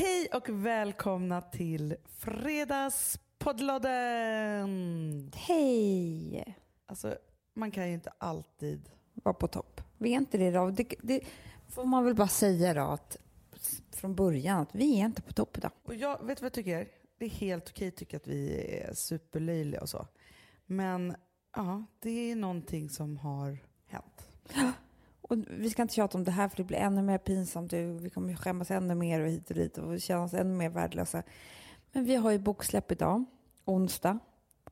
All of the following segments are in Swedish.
Hej och välkomna till Fredagspoddlodden! Hej! Alltså, man kan ju inte alltid... Var på topp. Vi är inte det då. Det, det får man väl bara säga då att från början att vi är inte på topp idag. Och jag vet vad jag tycker? Det är helt okej att tycka att vi är superlöjliga och så. Men ja, det är någonting som har hänt. Och vi ska inte tjata om det här för det blir ännu mer pinsamt. Vi kommer skämmas ännu mer och hit och dit och känna oss ännu mer värdelösa. Men vi har ju boksläpp idag, onsdag.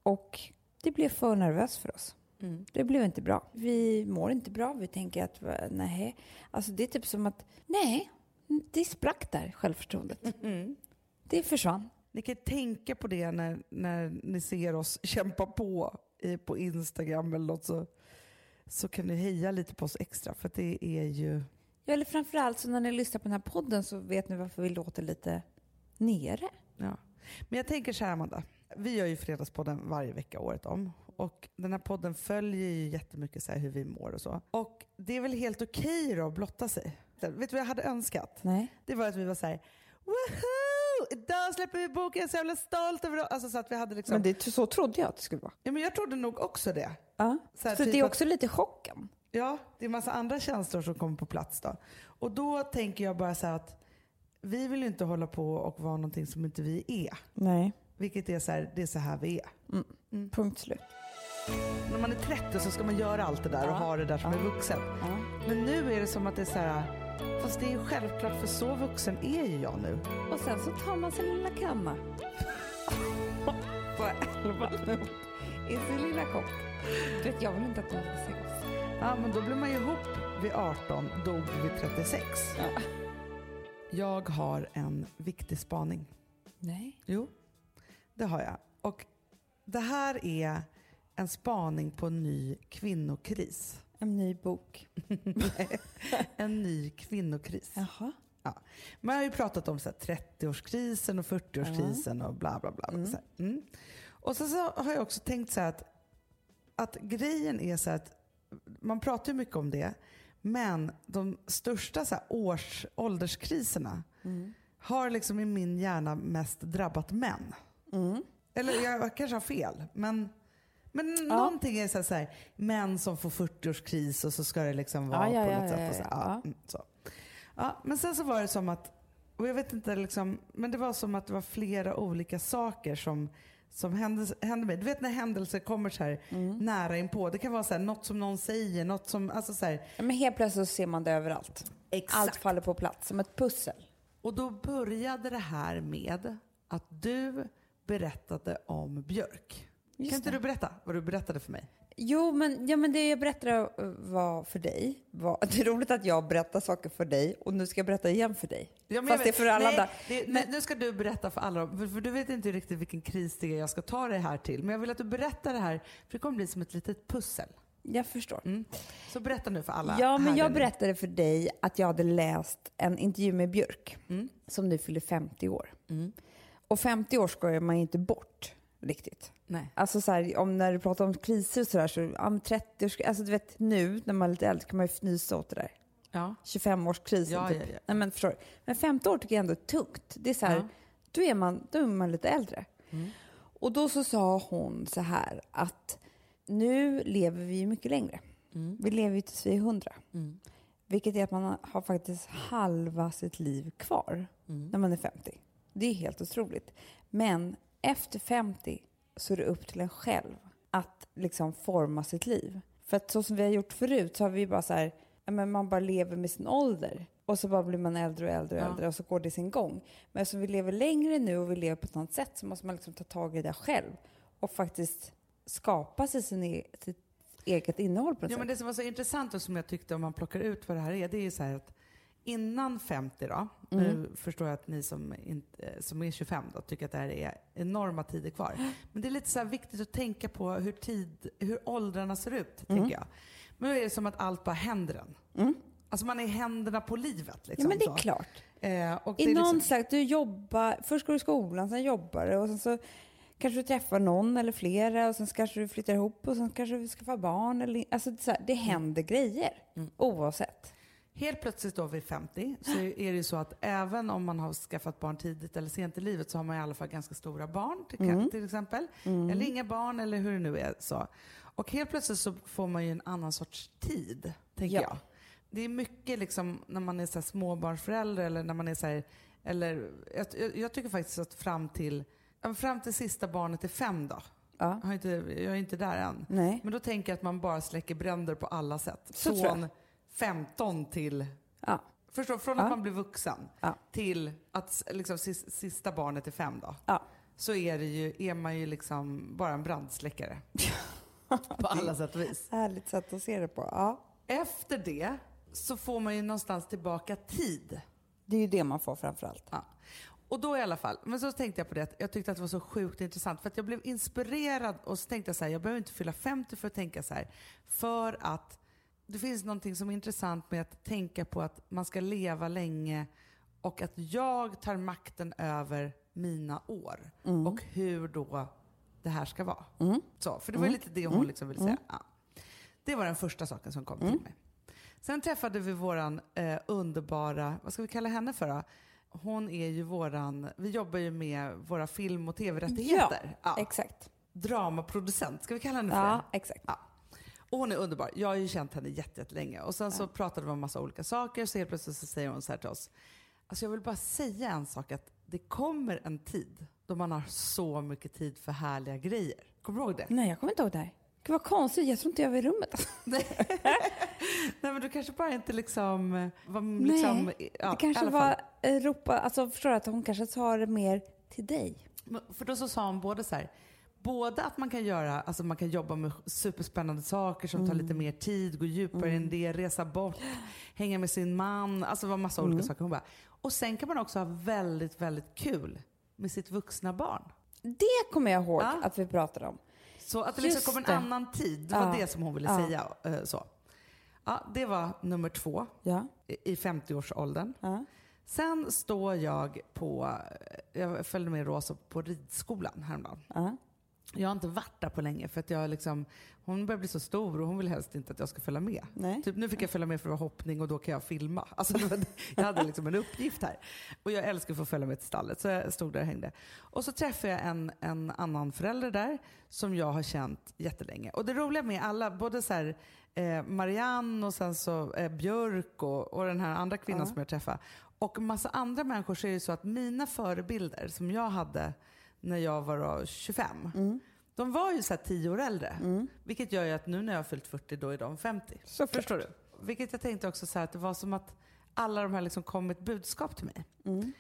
Och det blev för nervöst för oss. Mm. Det blev inte bra. Vi mår inte bra. Vi tänker att nej. Alltså det är typ som att nej, det sprack där, självförtroendet. Mm. Det försvann. Ni kan tänka på det när, när ni ser oss kämpa på på Instagram eller något så, så kan ni heja lite på oss extra för det är ju... Ja, eller framförallt så när ni lyssnar på den här podden så vet ni varför vi låter lite nere. Ja. Men jag tänker så här Amanda, vi gör ju Fredagspodden varje vecka året om och den här podden följer ju jättemycket så hur vi mår och så. Och det är väl helt okej okay då att blotta sig? Vet du vad jag hade önskat? Nej. Det var att vi var så här, woho! Idag släpper vi boken, jag är så jävla stolt över det. Alltså så att vi hade liksom... Men det, så trodde jag att det skulle vara. Ja, men jag trodde nog också det. Ja. Så, så typ det är också att... lite chocken. Ja, det är massa andra känslor som kommer på plats då. Och då tänker jag bara så här att vi vill ju inte hålla på och vara någonting som inte vi är. Nej. Vilket är så här, det är så här vi är. Mm. Mm. Punkt slut. När man är 30 så ska man göra allt det där ja. och ha det där som ja. är vuxen. Ja. Men nu är det som att det är så här, fast det är ju självklart för så vuxen är ju jag nu. Och sen så tar man sin lilla kanna på elva i sin lilla kopp. Du vet, jag vill inte att de ska se oss. Ja, men då blir man ju ihop vid 18, dog vid 36. Ja. Jag har en viktig spaning. Nej. Jo, det har jag. Och det här är en spaning på en ny kvinnokris. En ny bok? en ny kvinnokris. Jaha. Ja. Man har ju pratat om 30-årskrisen och 40-årskrisen och bla bla bla. Mm. Så mm. Och så, så, har jag också tänkt så att, att grejen är så att man pratar ju mycket om det, men de största så års, ålderskriserna mm. har liksom i min hjärna mest drabbat män. Mm. Eller jag kanske har fel, men men ja. någonting är så här, så här, män som får 40-årskris och så ska det liksom vara ja, ja, på något sätt. Och så, ja, mm, så. Ja, men sen så var det som att, och jag vet inte, liksom, men det var som att det var flera olika saker som, som hände, hände mig. Du vet när händelser kommer så här mm. nära inpå. Det kan vara så här, något som någon säger, något som, alltså så här. Men helt plötsligt så ser man det överallt. Exakt. Allt faller på plats, som ett pussel. Och då började det här med att du berättade om Björk. Just kan inte det. du berätta vad du berättade för mig? Jo, men, ja, men det jag berättade var för dig. Var, det är roligt att jag berättar saker för dig och nu ska jag berätta igen för dig. Ja, Fast det är för alla nej, andra. Det, men, nu ska du berätta för alla, för, för, du vet inte riktigt vilken kris det är jag ska ta dig här till. Men jag vill att du berättar det här, för det kommer bli som ett litet pussel. Jag förstår. Mm. Så berätta nu för alla. Ja, men jag berättade för dig att jag hade läst en intervju med Björk, mm. som nu fyller 50 år. Mm. Och 50 år skojar man inte bort riktigt. Nej. Alltså så här, om när du pratar om kriser och sådär, så om 30 års, alltså du vet nu när man är lite äldre kan man ju fnysa åt det där. Ja. 25-årskrisen. Ja, typ. ja, ja. Nej, men, förstår men 50 år tycker jag ändå är tungt. Det är så här, ja. då, är man, då är man lite äldre. Mm. Och då så sa hon så här att nu lever vi mycket längre. Mm. Vi lever ju tills vi är 100. Mm. Vilket är att man har faktiskt halva sitt liv kvar mm. när man är 50. Det är helt otroligt. Men efter 50 så är det upp till en själv att liksom forma sitt liv. För att så som vi har gjort förut så har vi bara så här, men man bara lever med sin ålder. Och så bara blir man äldre och äldre och ja. äldre och så går det sin gång. Men eftersom vi lever längre nu och vi lever på ett annat sätt så måste man liksom ta tag i det själv och faktiskt skapa sig sin e sitt eget innehåll på något ja, sätt. Men det som var så intressant och som jag tyckte om man plockar ut vad det här är, det är ju så här att innan 50 då, mm. nu förstår jag att ni som, inte, som är 25 då, tycker att det här är enorma tider kvar. Men det är lite så viktigt att tänka på hur, tid, hur åldrarna ser ut, mm. tänker jag. Men nu är det som att allt bara händer en. Mm. Alltså man är i händerna på livet. Liksom, ja men det är så. klart. Eh, I är någon liksom... slags, du jobbar, först går du i skolan, sen jobbar du och sen så kanske du träffar någon eller flera och sen kanske du flyttar ihop och sen kanske du skaffar barn. Eller, alltså det, så här, det händer grejer mm. oavsett Helt plötsligt då vid 50 så är det ju så att även om man har skaffat barn tidigt eller sent i livet så har man i alla fall ganska stora barn till, mm. till exempel. Mm. Eller inga barn eller hur det nu är. så. Och helt plötsligt så får man ju en annan sorts tid, tänker ja. jag. Det är mycket liksom när man är så småbarnsförälder eller när man är så här, eller jag, jag, tycker faktiskt att fram till, fram till sista barnet är fem då. Ja. Jag, är inte, jag är inte där än. Nej. Men då tänker jag att man bara släcker bränder på alla sätt. Så Från 15 till... Ja. Förstår, från att man blir vuxen till att liksom, sista barnet är fem då. Så är, det ju, är man ju liksom bara en brandsläckare. på alla sätt och vis. Härligt sätt att se det på. Ja. Efter det så får man ju någonstans tillbaka tid. Det är ju det man får framförallt. Ja. Och då i alla fall, men så tänkte jag på det, jag tyckte att det var så sjukt intressant för att jag blev inspirerad och så tänkte jag så här, jag behöver inte fylla 50 för att tänka så här. För att det finns någonting som är intressant med att tänka på att man ska leva länge och att jag tar makten över mina år mm. och hur då det här ska vara. Mm. Så, för det var mm. lite det hon mm. liksom ville säga. Mm. Ja. Det var den första saken som kom till mm. mig. Sen träffade vi våran eh, underbara, vad ska vi kalla henne för då? Hon är ju våran, vi jobbar ju med våra film och tv-rättigheter. Ja, ja, exakt. Dramaproducent, ska vi kalla henne för ja, det? Exakt. Ja, Och hon är underbar. Jag har ju känt henne jättelänge. Och sen så pratade vi om massa olika saker, så helt plötsligt så säger hon så här till oss. Alltså jag vill bara säga en sak, att det kommer en tid då man har så mycket tid för härliga grejer. Kommer du ihåg det? Nej, jag kommer inte ihåg det här. Gud vad konstigt, jag tror inte jag var i rummet. Nej. Nej men du kanske bara inte liksom... Var, liksom Nej, ja, det kanske var Europa, alltså förstår du att hon kanske sa det mer till dig. För då så sa hon både så här, både att man kan göra, alltså man kan jobba med superspännande saker som mm. tar lite mer tid, gå djupare mm. in det, resa bort, hänga med sin man, alltså var massa mm. olika saker. Hon bara, och sen kan man också ha väldigt, väldigt kul med sitt vuxna barn. Det kommer jag ihåg ja. att vi pratade om. Så att det liksom kom en annan tid, det var ja. det som hon ville ja. säga. Eh, så. Ja, det var nummer två ja. i 50-årsåldern. Ja. Sen står jag på, jag följde med Rosa på ridskolan häromdagen. Ja. Jag har inte varit där på länge för att jag liksom, hon börjar bli så stor och hon vill helst inte att jag ska följa med. Nej. Typ, nu fick jag följa med för att vara hoppning och då kan jag filma. Alltså, jag hade liksom en uppgift här. Och jag älskar att få följa med till stallet så jag stod där och hängde. Och så träffade jag en, en annan förälder där som jag har känt jättelänge. Och det roliga med alla, både så här, eh, Marianne och sen så eh, Björk och, och den här andra kvinnan ja. som jag träffade och massa andra människor så är det så att mina förebilder som jag hade när jag var 25. Mm. De var ju så här 10 år äldre. Mm. Vilket gör ju att nu när jag har fyllt 40 då är de 50. Så Förstår du? Vilket jag tänkte också så här, att det var som att alla de här liksom kom med ett budskap till mig. Mm.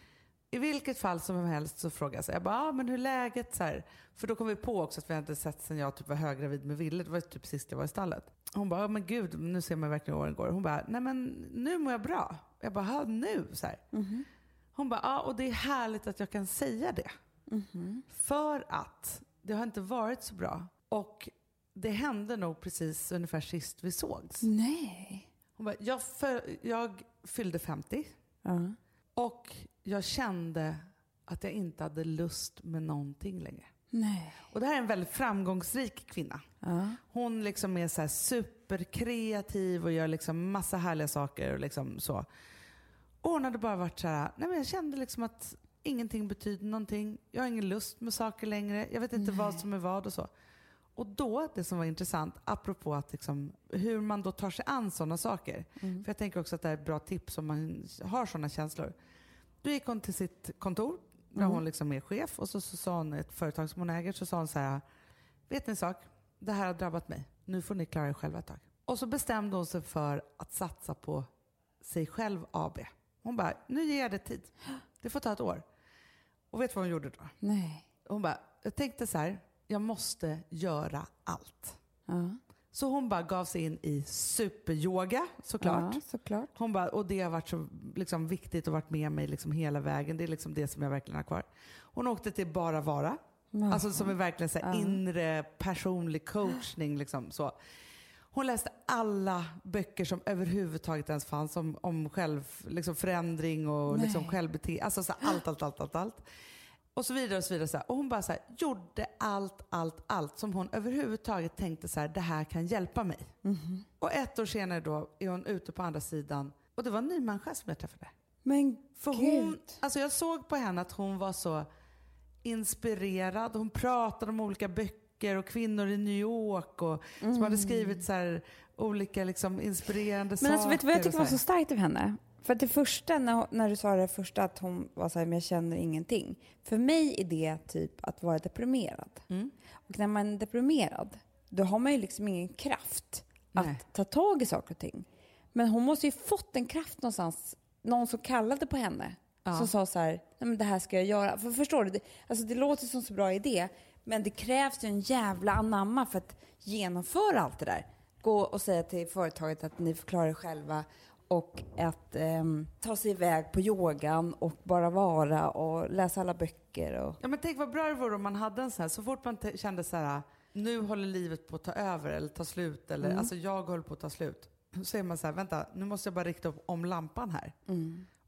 I vilket fall som helst så frågade jag så jag bara, ah, men hur är läget? Så här, för då kom vi på också att vi inte sett sen jag typ var höggravid med Ville. Det var typ sist jag var i stallet. Hon bara, ah, men gud, nu ser man verkligen hur åren går. Hon bara, nej men nu mår jag bra. Jag bara, nu? Så mm. Hon bara, ja ah, och det är härligt att jag kan säga det. Mm. För att det har inte varit så bra. Och det hände nog precis ungefär sist vi sågs. Nej. Hon bara, jag, för, jag fyllde 50 uh. och jag kände att jag inte hade lust med någonting längre. Nej. Och det här är en väldigt framgångsrik kvinna. Uh. Hon liksom är så superkreativ och gör liksom massa härliga saker. Och liksom så. Och hon hade bara varit så här, nej men jag kände liksom att ingenting betyder någonting. Jag har ingen lust med saker längre. Jag vet inte Nej. vad som är vad och så. Och då, det som var intressant, apropå att liksom, hur man då tar sig an sådana saker. Mm. För jag tänker också att det är ett bra tips om man har sådana känslor. Då gick hon till sitt kontor, där mm. hon liksom är chef, och så, så sa hon ett företag som hon äger, så sa hon så här, vet ni en sak? Det här har drabbat mig. Nu får ni klara er själva ett tag. Och så bestämde hon sig för att satsa på sig själv AB. Hon bara, nu ger jag det tid. Det får ta ett år. Och vet du vad hon gjorde då? Nej. Hon bara, jag tänkte så här, jag måste göra allt. Uh. Så hon bara gav sig in i superyoga såklart. Ja, såklart. Hon bara, och det har varit så liksom, viktigt och varit med mig liksom, hela vägen. Det är liksom det som jag verkligen har kvar. Hon åkte till Bara Vara. Uh. Alltså som är verkligen så här, uh. inre personlig coachning. Liksom, så. Hon läste alla böcker som överhuvudtaget ens fanns om, om själv, liksom förändring och liksom självbeteende. Alltså så allt, allt, allt, allt, allt. Och så vidare och så vidare. Så och hon bara så här, gjorde allt, allt, allt som hon överhuvudtaget tänkte så här, det här kan hjälpa mig. Mm -hmm. Och ett år senare då är hon ute på andra sidan Och det var en ny människa som jag träffade. Men För gud. hon, alltså jag såg på henne att hon var så inspirerad. Hon pratade om olika böcker och kvinnor i New York och Mm. som hade skrivit så här, olika liksom inspirerande Men saker. alltså, vet du vad jag tycker var så starkt av henne? För det första, när, när du sa det första att hon var så här, men jag känner ingenting. För mig är det typ att vara deprimerad. Mm. Och när man är deprimerad, då har man ju liksom ingen kraft Nej. att ta tag i saker och ting. Men hon måste ju fått en kraft någonstans, någon som kallade på henne. Ja. Som sa så här, nej men det här ska jag göra. För förstår du, det, alltså det låter som så bra idé, men det krävs ju en jävla anamma för att genomföra allt det där. Gå och säga till företaget att ni får klara er själva och att ehm, ta sig iväg på yogan och bara vara och läsa alla böcker. Och, Ja, men tänk vad bra det vore om man hade en sån här, så fort man kände så här, nu håller livet på att ta över eller ta slut, eller Mm. alltså jag håller på att ta slut. Så är man så här, vänta, nu måste jag bara rikta upp om lampan här.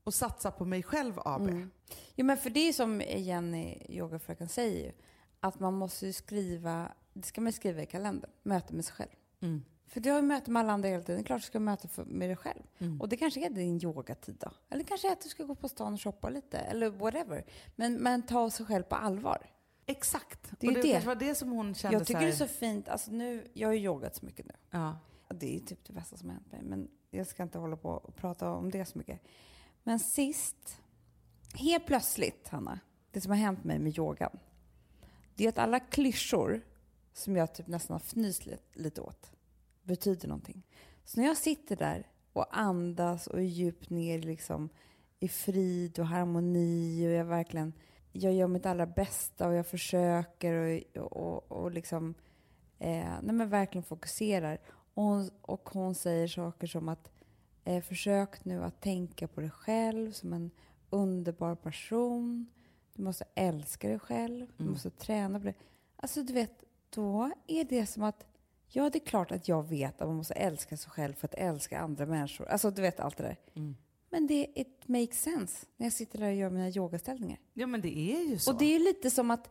Och satsa på mig själv AB. Mm. Jo, men för det är som Jenny, yogafröken, säger ju. Att man måste ju skriva, det ska man skriva i kalendern, möte med sig själv. Mm. För du har ju möte med alla andra hela tiden. Det är klart du ska för, med dig själv. Mm. Och det kanske är din yogatid då. Eller kanske är att du ska gå på stan och shoppa lite. Eller whatever. Men, men ta sig själv på allvar. Exakt. Det och det det. var det som hon kände Jag tycker det är så fint. Alltså nu, jag har ju yogat så mycket nu. Ja. Det är typ det bästa som har hänt mig. Men jag ska inte hålla på och prata om det så mycket. Men sist, helt plötsligt, Hanna, det som har hänt mig med yogan, det är att alla klyschor som jag typ nästan har fnyst lite åt, betyder någonting. Så när jag sitter där och andas och är djupt ner liksom, i frid och harmoni och jag verkligen jag gör mitt allra bästa och jag försöker och, och, och liksom eh, nej men verkligen fokuserar. Och hon, och hon säger saker som att eh, försök nu att tänka på dig själv som en underbar person. Du måste älska dig själv. Du Mm. måste träna på det. Alltså du vet, då är det som att Ja, det är klart att jag vet att man måste älska sig själv för att älska andra människor. Alltså, du vet allt det där. Mm. Men det it makes sense när jag sitter där och gör mina yogaställningar. ja, men det är ju så. Och det är lite som att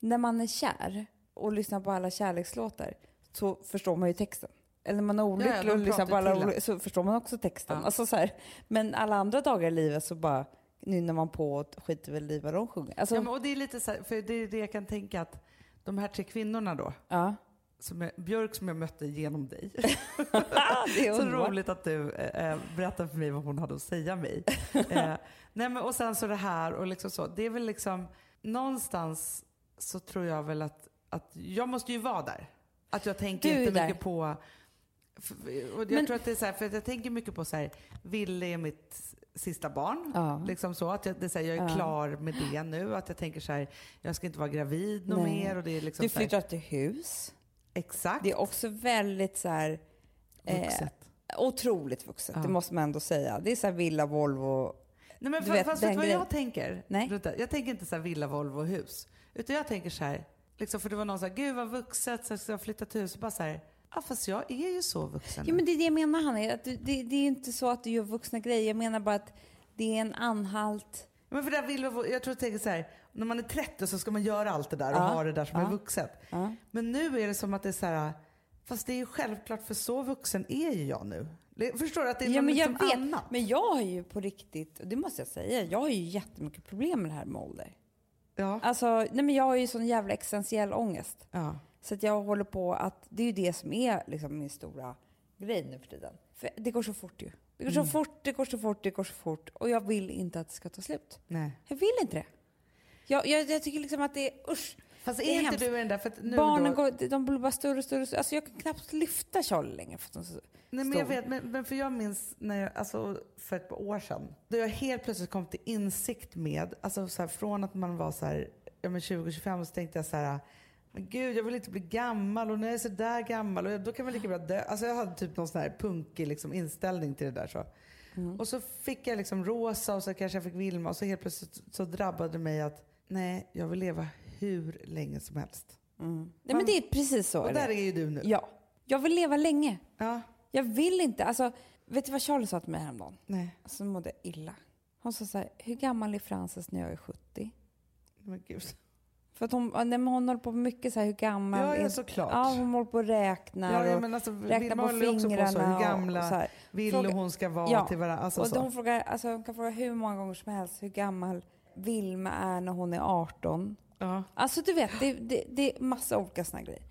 när man är kär och lyssnar på alla kärlekslåtar så förstår man ju texten. Eller när man är olycklig ja, och lyssnar på alla så förstår man också texten. Ja. Alltså så här. Men alla andra dagar i livet så bara nynnar man på och skiter väl i vad de sjunger. Alltså, ja, men, och det är lite så här, för det är det jag kan tänka att de här tre kvinnorna då, ja. Som är, Björk som jag mötte genom dig. det är Så roligt att du eh, berättade för mig vad hon hade att säga mig. eh, nej men, och sen så det här och liksom så. Det är väl liksom, någonstans så tror jag väl att, att jag måste ju vara där. Att jag tänker Du inte där. mycket på, f- och jag Men- tror att det är så här, för att jag tänker mycket på så här, Ville är mitt sista barn. Ja. Liksom så, att jag, det är så här, jag är Ja. klar med det nu. Att jag tänker så här, jag ska inte vara gravid något Nej. mer. Och det är liksom Du flyttar till hus. Exakt. Det är också väldigt så här, eh, vuxet. otroligt vuxet. Ja. Det måste man ändå säga. Det är så här villa, Volvo. Nej, men Du fa- vet, fast vet du vad jag tänker? Nej. Jag tänker inte så här villa, Volvo och hus. Utan jag tänker så här, liksom, för det var någon så här, gud vad vuxet, så ska jag flytta till hus. Och bara så här, ja fast jag är ju så vuxen. Ja, men det är det jag menar, Hanna. Att det, det är inte så att du gör vuxna grejer. Jag menar bara att det är en anhalt. Men för det här vill jag, jag tror jag tänker så här, när man är 30 så ska man göra allt det där och Ja. ha det där som Ja. är vuxet. Ja. Men nu är det som att det är så här, fast det är ju självklart för så vuxen är ju jag nu. Förstår du? Att det är Ja, men jag vet. annat. Men jag har ju på riktigt, och det måste jag säga, jag har ju jättemycket problem med det här med ålder. Ja. Alltså, nej men jag har ju sån jävla existentiell ångest. ja. Så att jag håller på att, det är ju det som är liksom min stora grej nu för tiden. För det går så fort ju. Det går så Mm. fort, det går så fort, det går så fort. Och jag vill inte att det ska ta slut. Nej. Jag vill inte det. Jag, jag, jag tycker liksom att det är, usch. Fast Det är, är inte hemskt. du den där, för att nu Barnen då, går, de blir bara större och större. Alltså jag kan knappt lyfta Charlie längre. För att de är så Nej, men jag vet, men, men för jag minns när jag, alltså, för ett par år sedan, då jag helt plötsligt kom till insikt med, alltså så här, från att man var så här, ja, men 20-25 så tänkte jag så här, men gud jag vill inte bli gammal och nu är jag så där gammal och då kan man lika bra dö. Alltså jag hade typ någon sån här punkig liksom, inställning till det där. Så. Mm. Och så fick jag liksom Rosa och så kanske jag fick Vilma och så helt plötsligt så drabbade det mig att nej, jag vill leva hur länge som helst. Mm. Nej men det är precis så. Och är där är ju du nu. Ja. Jag vill leva länge. Ja, Jag vill inte, alltså, vet du vad Charlie sa till mig häromdagen? nej, Alltså mådde illa. Hon sa så här, hur gammal är Frances när jag är 70? men gud. För att hon, nej, men hon håller på mycket så här, hur gammal... Ja, ja såklart. Ja, hon håller på och räknar ja, ja, men alltså, räknar på fingrarna. Också på så, hur gamla och, så här. vill Fråga, hon ska vara ja, till varandra. Alltså, och så. hon, frågar, alltså, hon kan fråga hur många gånger som helst hur gammal Vilma är när hon är 18. Ja. Alltså du vet, det, det, det är massa olika såna grejer.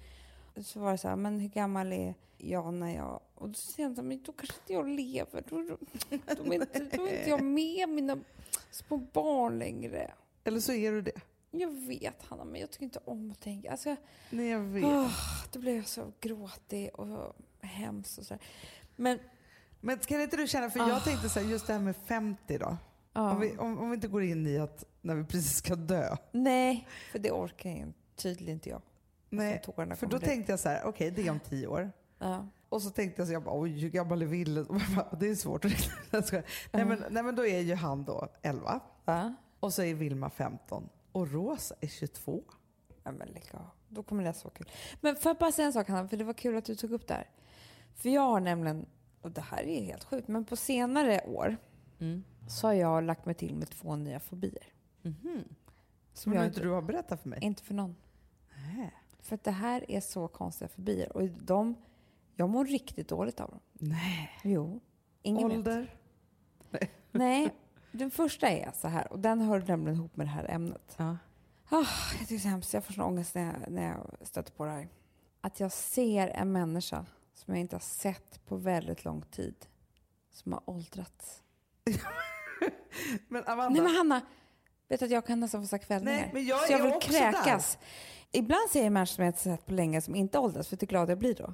Så var det så här, men hur gammal är jag när jag... Och då säger han, men då kanske inte jag lever. Då, då, då, är inte, då är inte jag med mina små barn längre. Eller så är du det. Jag vet Hanna, men jag tycker inte om att tänka. Alltså, Nej, jag vet. Oh, då blir jag så gråtig och hemskt och så. Men, men kan inte du känna, för jag oh. tänkte så här, just det här med 50 då. Oh. Om, vi, om, om vi inte går in i att när vi precis ska dö. Nej, för det orkar jag tydligen inte jag. Nej, för då tänkte jag så här, okej okay, det är om tio år. Ja. Och så tänkte jag så jag bara, oj hur gammal är Ville? Det är svårt att räkna. Nej, men, nej men då är ju han då 11. Ja. Och så är Vilma 15. Och Rosa är 22. Ja men lägg av. Då kommer det så kul. Men får jag bara säga en sak Hanna, för det var kul att du tog upp det här. För jag har nämligen, och det här är helt sjukt, men på senare år mm. så har jag lagt mig till med två nya fobier. Mm -hmm. Som jag inte du har berättat för mig? Inte för någon. Nä. För att det här är så konstiga fobier. Och de, jag mår riktigt dåligt av dem. Nej. Jo. Ingen Ålder? Vet. Nej. Den första är så här, och den hör nämligen ihop med det här ämnet. Ja. Oh, jag tycker det är hemskt. Jag får sån ångest när jag, när jag stöter på det här. Att jag ser en människa som jag inte har sett på väldigt lång tid, som har åldrats. men Amanda... Nej men Hanna, vet att jag kan nästan få kvällningar. Nej, men jag så jag vill kräkas. Där. Ibland ser jag människor som jag inte sett på länge som inte åldras, för det är glad jag blir då.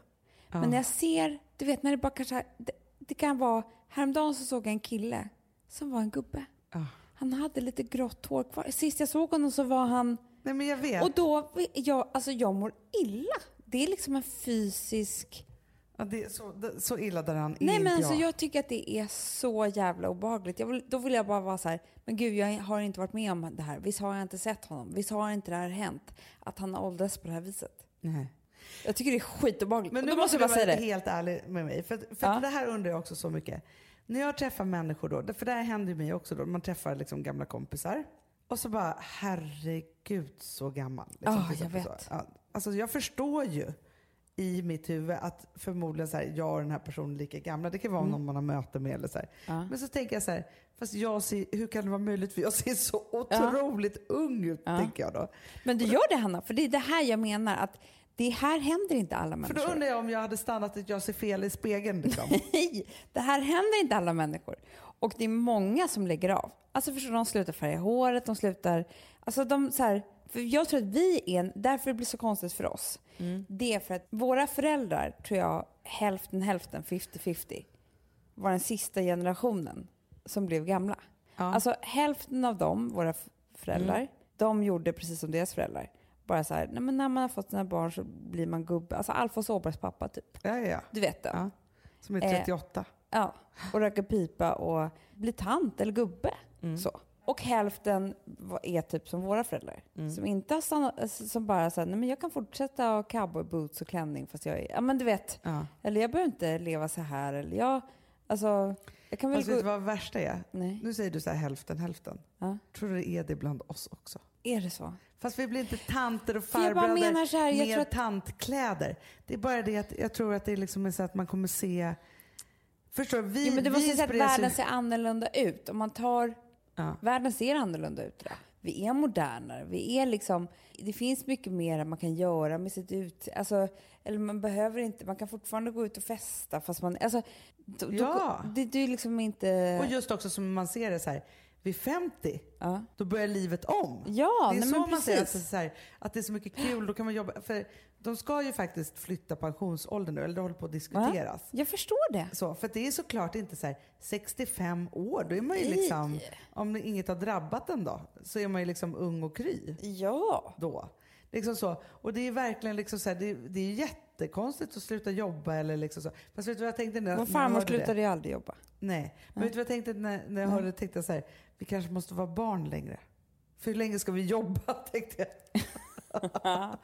Ja. Men när jag ser, du vet när det bara kanske, det, det kan vara, häromdagen så såg jag en kille som var en gubbe. Ja. Han hade lite grått hår kvar. Sist jag såg honom så var han... Nej men jag vet. Och då, jag, alltså jag mår illa. Det är liksom en fysisk... Ja, det är så, det, så illa där han Nej, men alltså, jag. jag tycker att det är så jävla obehagligt. Jag vill, då vill jag bara vara så här, men gud, jag har inte varit med om det här. Visst har jag inte sett honom? Visst har inte det här hänt? Att han åldras på det här viset. Nej. Jag tycker det är skitobehagligt. Men nu måste säga det. helt ärlig med mig. För, för ja. det här undrar jag också så mycket. När jag träffar människor då, för det här händer ju mig också då, man träffar liksom gamla kompisar. Och så bara, herregud så gammal. Liksom, oh, jag vet. Så. Alltså jag förstår ju i mitt huvud att förmodligen så här, jag och den här personen är lika gamla. Det kan vara mm. någon man har möte med eller så ja. Men så tänker jag så här, fast jag ser, hur kan det vara möjligt? För jag ser så otroligt ja. ung ut, ja. tänker jag då. Men du gör det Hanna, för det är det här jag menar. att det här händer inte alla människor. För då undrar jag om jag hade stannat att jag ser fel i spegeln. Liksom. Nej, det här händer inte alla människor. Och det är många som lägger av. Alltså förstår de slutar färga håret, de slutar... Alltså de så här, för jag tror att vi är, därför det blir så konstigt för oss, mm. det är för att våra föräldrar, tror jag, hälften hälften, 50-50, var den sista generationen som blev gamla. Ja. Alltså hälften av dem, våra föräldrar, mm. de gjorde precis som deras föräldrar bara så här, nej, men när man har fått sina barn så blir man gubbe. Alltså Alfons Åbergs pappa typ. Ja, ja, ja. Du vet det. Ja. Som är 38. Eh, ja, och röker pipa och blir tant eller gubbe. Mm. Så. Och hälften är typ som våra föräldrar. Mm. Som inte har stannat, som bara säger nej men jag kan fortsätta ha cowboyboots och klänning fast jag är, ja men du vet. Ja. Eller jag behöver inte leva så här. Eller jag, alltså. Jag kan väl alltså, gå... vet du vad värsta är? Nej. Nu säger du så här hälften hälften. Ja. Tror du det är det bland oss också? Är det så? Fast vi blir inte tanter och farbröder med att... tantkläder. Det är bara det att jag tror att det är liksom så att man kommer se... Förstår vi, jo, men det måste säga att världen ser annorlunda ut. Om man tar... Ja. Världen ser annorlunda ut. Då. Vi är modernare. Vi är liksom, det finns mycket mer man kan göra med sitt ut... Alltså, eller man behöver inte... Man kan fortfarande gå ut och festa fast man... Alltså, då, ja. Då, det, det är liksom inte... Och just också som man ser det så här vid 50, ja. då börjar livet om. Ja, det är nej, så man säger, alltså, så här, att det är så mycket kul, då kan man jobba. För de ska ju faktiskt flytta pensionsåldern nu, eller det håller på att diskuteras. Ja, jag förstår det. Så, för det är såklart inte så här, 65 år, då är man ju liksom, om inget har drabbat en då, så är man ju liksom ung och kry. Ja. Då. Liksom så. Och det är verkligen liksom så här, det, det är jättekonstigt att sluta jobba eller liksom så. Fast vet du vad jag tänkte när, Vår farmor slutade ju aldrig jobba. Nej, men vet du vad jag tänkte när, när jag hörde det? Tänkte jag så här, vi kanske måste vara barn längre. För hur länge ska vi jobba, tänkte jag.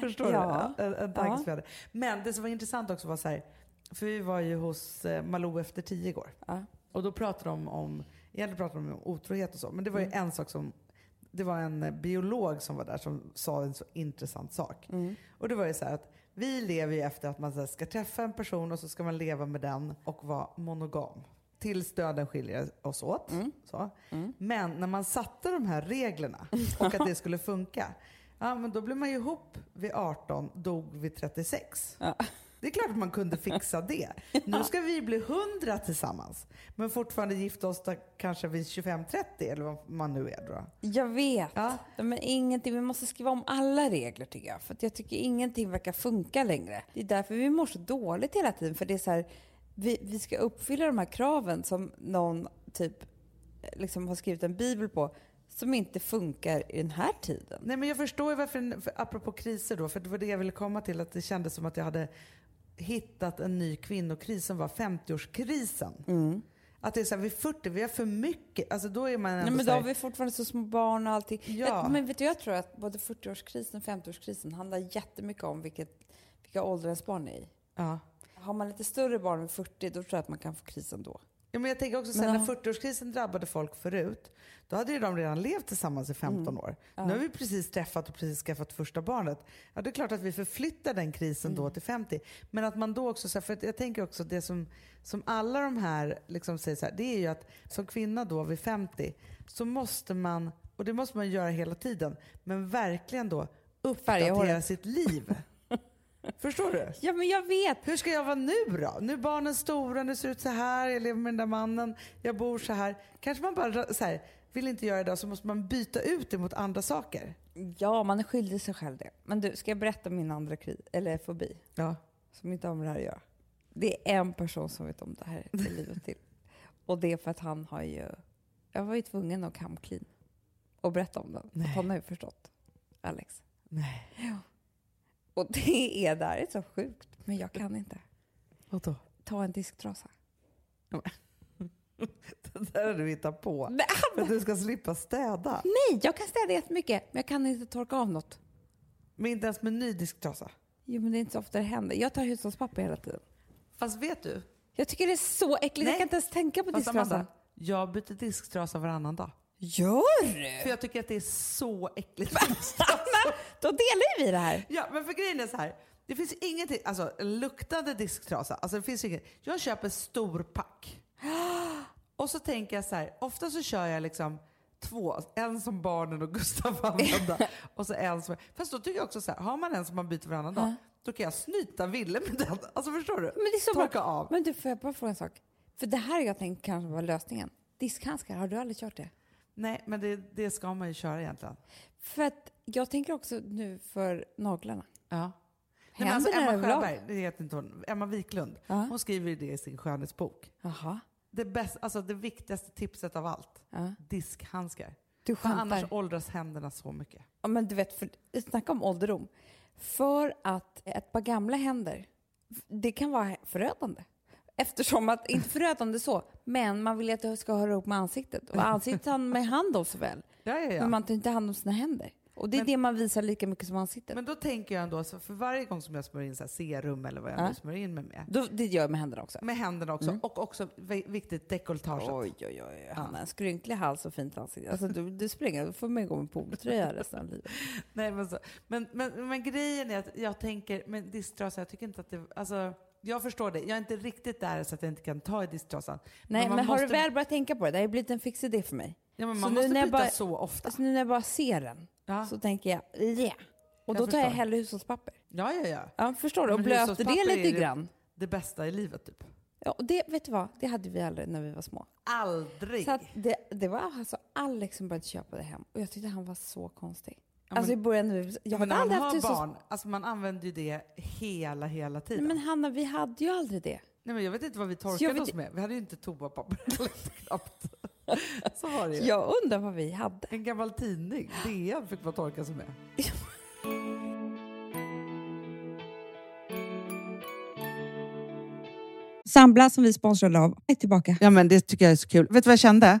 Förstår ja. du? En, en ja. Men det som var intressant också var så här, för vi var ju hos eh, Malou efter tio igår. Ja. Och då pratade de om, egentligen pratade de om otrohet och så, men det var ju mm. en sak som det var en biolog som var där som sa en så intressant sak. Mm. Och det var ju så här att vi lever ju efter att man ska träffa en person och så ska man leva med den och vara monogam. Tills döden skiljer oss åt. Mm. Så. Mm. Men när man satte de här reglerna och att det skulle funka, ja men då blev man ju ihop vid 18, dog vid 36. Ja. Det är klart att man kunde fixa det. Nu ska vi bli hundra tillsammans, men fortfarande gifta oss kanske vid 25-30 eller vad man nu är då. Jag vet. Ja. Men ingenting, vi måste skriva om alla regler tycker jag. För jag tycker ingenting verkar funka längre. Det är därför vi mår så dåligt hela tiden. För det är så här, vi, vi ska uppfylla de här kraven som någon typ liksom har skrivit en bibel på som inte funkar i den här tiden. Nej, men jag förstår ju varför, för, apropå kriser då, för det var det jag ville komma till, att det kändes som att jag hade hittat en ny kvinnokris som var 50-årskrisen. Mm. Att det är så här, vid 40, vi har för mycket. Alltså då är man ändå Nej, men då har vi fortfarande så små barn och allting. Ja. Men, men vet du, jag tror att både 40-årskrisen och 50-årskrisen handlar jättemycket om vilket, vilka åldrar ens barn är i. Ja. Har man lite större barn vid 40, då tror jag att man kan få krisen då. Ja, men jag tänker också sen när 40-årskrisen drabbade folk förut, då hade ju de redan levt tillsammans i 15 mm. år. Ja. Nu har vi precis träffat och precis skaffat första barnet. Ja, det är klart att vi förflyttar den krisen mm. då till 50. Men att man då också, för jag tänker också det som, som alla de här liksom säger så här, det är ju att som kvinna då vid 50 så måste man, och det måste man göra hela tiden, men verkligen då uppdatera sitt liv. Förstår du? Ja, men jag vet. Hur ska jag vara nu då? Nu är barnen stora, nu ser det ut så här, jag lever med den där mannen, jag bor så här. Kanske man bara så här, vill inte göra det så måste man byta ut det mot andra saker. Ja, man är skyldig sig själv det. Men du, ska jag berätta min andra kris, eller fobi? Ja. Som inte har med det här att göra. Det är en person som vet om det här i livet till. Och det är för att han har ju... Jag var ju tvungen att come clean och berätta om den. Nej. Han har ju förstått. Alex. Nej. Ja. Och det är där är så sjukt, men jag kan inte. Vadå? Ta en disktrasa. Det där har du hittat på. Nej, för att du ska slippa städa. Nej, jag kan städa jättemycket, men jag kan inte torka av något. Men inte ens med ny disktrasa? Jo, men det är inte så ofta det händer. Jag tar hushållspapper hela tiden. Fast vet du? Jag tycker det är så äckligt. Nej. Jag kan inte ens tänka på disktrasa. Jag byter disktrasa varannan dag. Gör du? För jag tycker att det är så äckligt. Då delar vi det här. Ja, men för grejen är så här. Det finns ingenting, alltså luktande disktrasa, alltså det finns inget. Jag köper stor pack. Och så tänker jag så här, ofta så kör jag liksom två, en som barnen och Gustav använda och så en som... Fast då tycker jag också så här, har man en som man byter varannan dag, då kan jag snyta Ville med den. Alltså förstår du? Men det är så Torka bra. av. Men du, får jag bara fråga en sak? För det här jag tänkt kanske var lösningen. Diskhandskar, har du aldrig kört det? Nej, men det, det ska man ju köra egentligen. För att jag tänker också nu för naglarna. Ja. Nej, alltså Emma Sjöberg, det heter inte hon, Emma Wiklund, ja. hon skriver det i sin skönhetsbok. Aha. Det, bäst, alltså det viktigaste tipset av allt, ja. diskhandskar. Du för annars åldras händerna så mycket. Ja, men du vet, för, snacka om ålderdom. För att ett par gamla händer, det kan vara förödande. Eftersom att, inte förödande så, men man vill att det ska höra upp med ansiktet. Och ansiktet tar man med hand om så väl. Ja, ja, ja. Men man tar inte hand om sina händer. Och det är men, det man visar lika mycket som ansiktet. Men då tänker jag ändå, så för varje gång som jag smörjer in så serum eller vad jag ja. nu smörjer in mig med. Då, det gör jag med händerna också. Med händerna också. Mm. Och också viktigt, dekolletaget. Oj, oj, oj. Han har en skrynklig hals och fint ansikte. Alltså, du, du springer, då får man gå med polotröja resten av livet. Nej, men, så. Men, men, men grejen är att jag tänker, med disktrasa, jag tycker inte att det, alltså jag förstår det. Jag är inte riktigt där så att jag inte kan ta i disktrasan. Nej, men, men har måste... du väl börjat tänka på det? Det har blivit en fix idé för mig. Ja, men man så måste byta bara, så ofta. Så nu när jag bara ser den ja. så tänker jag, yeah. Och jag då tar jag hellre hushållspapper. Ja, ja, ja. ja förstår du? Och blöter det lite grann. Det bästa i livet, typ. Ja, och det, vet du vad? Det hade vi aldrig när vi var små. Aldrig! Så det, det var alltså Alex som började köpa det hem och jag tyckte han var så konstig. Ja, alltså i början nu, jag men när man har barn, alltså man använder ju det hela, hela tiden. Men Hanna, vi hade ju aldrig det. Nej men jag vet inte vad vi torkade vet... oss med. Vi hade ju inte toapapper knappt. Så var det ju. Jag undrar vad vi hade. En gammal tidning. DN fick man torka sig med. Sambla som vi sponsrade av är tillbaka. Ja men det tycker jag är så kul. Vet du vad jag kände?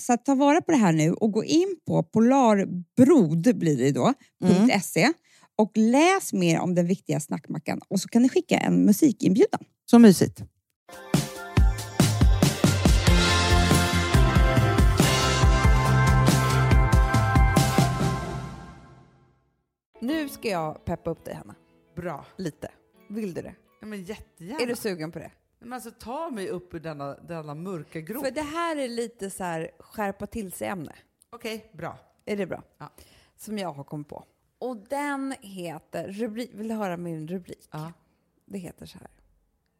så att ta vara på det här nu och gå in på polarbrod blir det då, mm. .se och läs mer om den viktiga snackmackan och så kan ni skicka en musikinbjudan. Så mysigt. Nu ska jag peppa upp dig, Hanna. Bra. Lite. Vill du det? Ja, men jättegärna. Är du sugen på det? Men alltså, ta mig upp ur denna, denna mörka grop. För det här är lite så här skärpa till sig-ämne. Okej, bra. Är det bra? Ja. Som jag har kommit på. Och den heter, rubrik, vill du höra min rubrik? Ja. Det heter så här.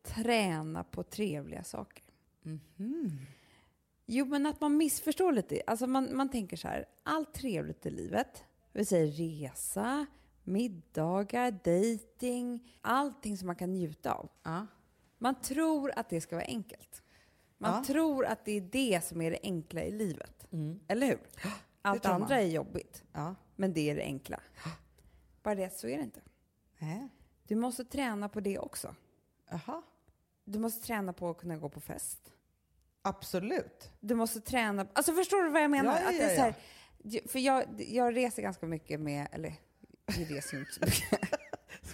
Träna på trevliga saker. -hmm. Jo, men att man missförstår lite. Alltså man, man tänker så här, allt trevligt i livet, vi säger resa, middagar, dating, allting som man kan njuta av. Ja. Man tror att det ska vara enkelt. Man ja. tror att det är det som är det enkla i livet. Mm. Eller hur? Allt andra är jobbigt, ja. men det är det enkla. Bara det, så är det inte. Äh. Du måste träna på det också. Aha. Du måste träna på att kunna gå på fest. Absolut. Du måste träna... Alltså förstår du vad jag menar? Ja, ja, att det är så här, för jag, jag reser ganska mycket med... Eller, jag reser inte så mycket.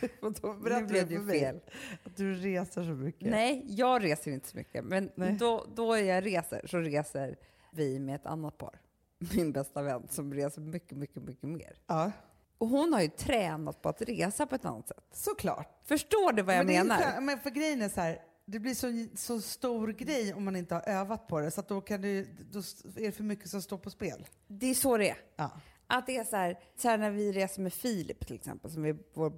nu blev det ju fel. Att du reser så mycket. Nej, jag reser inte så mycket. Men då, då jag reser så reser vi med ett annat par. Min bästa vän som reser mycket, mycket, mycket mer. Ja. Och hon har ju tränat på att resa på ett annat sätt. Såklart. Förstår du vad jag men menar? men för grejen är så här, det blir så, så stor grej om man inte har övat på det, så då, kan det, då är det för mycket som står på spel. Det är så det är. Ja. Att det är så här, så här när vi reser med Filip till exempel, som är vår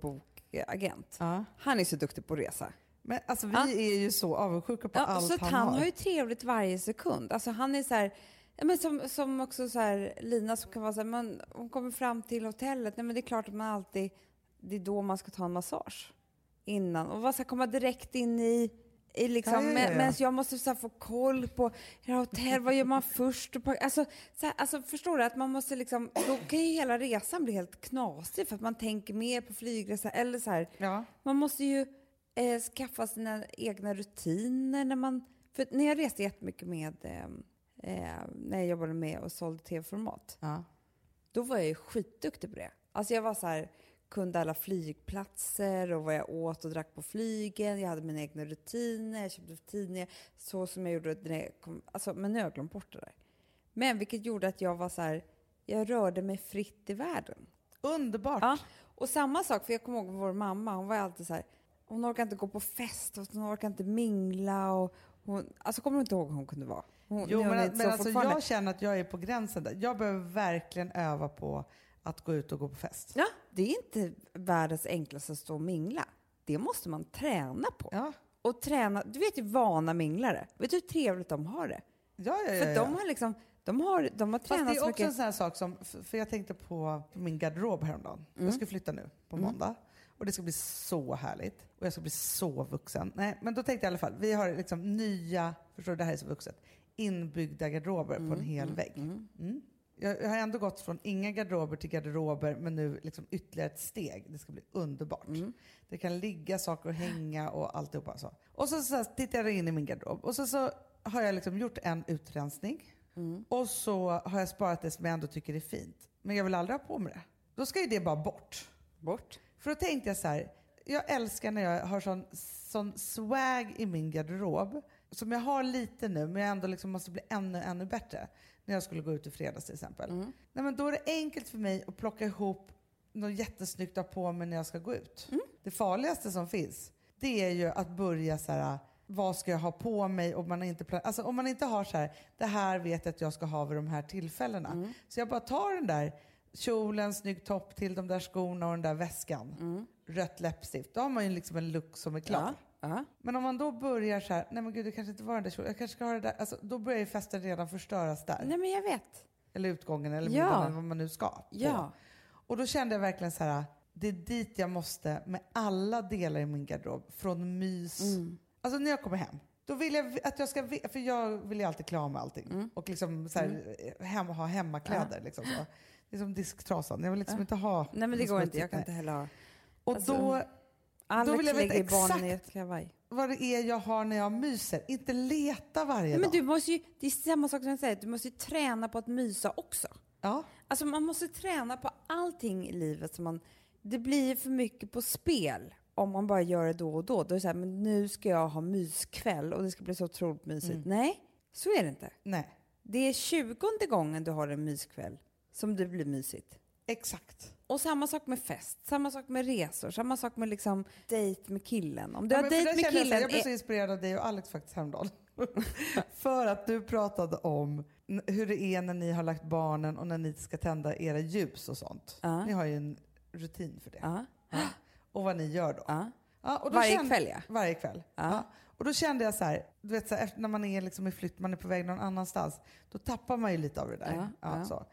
bokagent. Ja. Han är så duktig på att resa. Men alltså vi ja. är ju så avundsjuka på ja, allt så han, han har. ju trevligt varje sekund. Alltså han är så här, men som, som också så här, Lina som kan vara så här, man, hon kommer fram till hotellet, nej men det är klart att man alltid, det är då man ska ta en massage. Innan. Och vad ska komma direkt in i liksom, ja, ja, ja. Medan jag måste så få koll på hotell, vad gör man först? Alltså, så här, alltså, förstår du? Att man måste liksom, då kan ju hela resan bli helt knasig för att man tänker mer på flygresa. Eller så här. Man måste ju eh, skaffa sina egna rutiner. När, man, för när jag reste jättemycket med, eh, eh när jag jobbade med och sålde tv-format, då var jag ju skitduktig på det. Alltså jag var så här, kunde alla flygplatser och vad jag åt och drack på flygen. Jag hade mina egna rutiner, jag köpte tidningar så som jag gjorde när jag kom, alltså, men nu har jag glömt bort det där. Men vilket gjorde att jag var så här, jag rörde mig fritt i världen. Underbart! Ja, och samma sak, för jag kommer ihåg vår mamma, hon var alltid så här, hon orkar inte gå på fest, och hon orkar inte mingla och hon, alltså kommer du inte ihåg hur hon kunde vara? Hon, jo, men, men alltså jag känner att jag är på gränsen där. Jag behöver verkligen öva på att gå ut och gå på fest. Ja, det är inte världens enklaste att stå och mingla. Det måste man träna på. Ja. Och träna, du vet ju vana minglare. Vet du hur trevligt de har det? Ja, ja, ja, För de har liksom, de har, de har Fast tränat det är så också mycket. en sån här sak som, för jag tänkte på min garderob häromdagen. Jag ska flytta nu på måndag. Och det ska bli så härligt. Och jag ska bli så vuxen. Nej, men då tänkte jag i alla fall, vi har liksom nya, förstår du, det här är så vuxet, inbyggda garderober på en hel vägg. Mm. Jag, har ändå gått från inga garderober till garderober, men nu liksom ytterligare ett steg. Det ska bli underbart. Det kan ligga saker och hänga och alltihopa. Så. Och så, så tittar jag in i min garderob och så, så har jag liksom gjort en utrensning. Och så har jag sparat det som jag ändå tycker är fint. Men jag vill aldrig ha på mig det. Då ska ju det bara bort. Bort. För då tänkte jag så här, jag älskar när jag har sån, sån swag i min garderob, som jag har lite nu, men jag ändå liksom måste bli ännu, ännu bättre. När jag skulle gå ut i fredags till exempel. Nej, men då är det enkelt för mig att plocka ihop något jättesnyggt att ha på mig när jag ska gå ut. Det farligaste som finns, det är ju att börja så här, vad ska jag ha på mig? Och man inte, alltså, om man inte har så här, det här vet jag att jag ska ha vid de här tillfällena. Så jag bara tar den där kjolen, snygg topp till de där skorna och den där väskan. Rött läppstift. Då har man ju liksom en look som är klar. Ja. Ja. Men om man då börjar så här, nej men gud det kanske inte var den där kjolen, jag kanske ska ha det där. Alltså, då börjar ju festen redan förstöras där. Nej, men jag vet. Eller utgången eller Ja. middagen eller vad man nu ska. på. Ja. Och då kände jag verkligen så här, det är dit jag måste med alla delar i min garderob. Från mys. Mm. Alltså när jag kommer hem. Då vill jag att jag ska, för jag vill ju alltid klä av mig allting. Mm. Och liksom så här, hem, ha hemmakläder. Liksom så. Det är som disktrasan. Jag vill liksom inte ha Nej, men det går inte. smutsigt. Jag kan inte heller ha... Och alltså, då, Alex vill jag veta exakt- i ett kavaj. vad det är jag har när jag myser. Inte leta varje men dag. du måste ju, det är samma sak som jag säger, du måste ju träna på att mysa också. Ja. Alltså man måste träna på allting i livet. som man, det blir för mycket på spel om man bara gör det då och då. Då är det så här, men nu ska jag ha myskväll och det ska bli så otroligt mysigt. Nej, så är det inte. Nej, Det är tjugonde gången du har en myskväll som det blir mysigt. exakt. Och samma sak med fest, samma sak med resor, samma sak med liksom dejt med killen. Om du Ja, har dejt med kände jag, killen... jag blev så inspirerad av dig och Alex faktiskt häromdagen. För att du pratade om hur det är när ni har lagt barnen och när ni ska tända era ljus och sånt. Ja. Ni har ju en rutin för det. Ja, Ja. Och vad ni gör då. ja. Ja, Varje kände- kväll, ja. Varje kväll. Ja. Och då kände jag så här, du vet så här, när man är liksom i flytt, man är på väg någon annanstans, då tappar man ju lite av det där. Ja, ja. Så.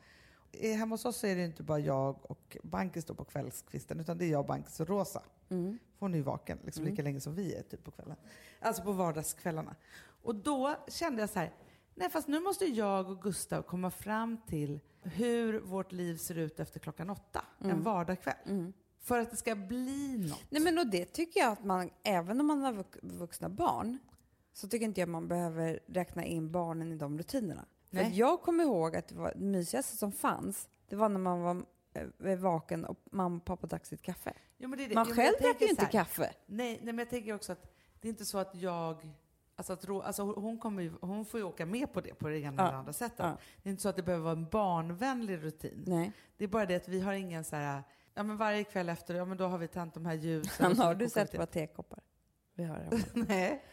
Eh, Hemma hos oss så är det inte bara jag och Bankis då på kvällskvisten, utan det är jag, Bankis och Rosa. Mm. Hon är ju vaken liksom lika länge som vi är typ på kvällen. Alltså på vardagskvällarna. Och då kände jag så här, nej fast nu måste jag och Gustav komma fram till hur vårt liv ser ut efter klockan åtta, en vardagskväll. För att det ska bli något. Nej men och det tycker jag att man, även om man har vux- vuxna barn, så tycker inte jag man behöver räkna in barnen i de rutinerna. För Nej. att jag kommer ihåg att det, var, det mysigaste som fanns, det var när man var eh, vaken och mamma och pappa drack sitt kaffe. Jo, det det. Man Jo, själv drack ju inte kaffe. Nej, nej, men jag tänker också att det är inte så att jag... Alltså, att, alltså hon, kommer ju, hon får ju åka med på det på det ena Ja. eller andra sättet. Ja. Det är inte så att det behöver vara en barnvänlig rutin. Nej. Det är bara det att vi har ingen så här... Ja, men varje kväll efter, ja men då har vi tänt de här ljusen. har du sett te. våra tekoppar? Vi har hemma. Nej.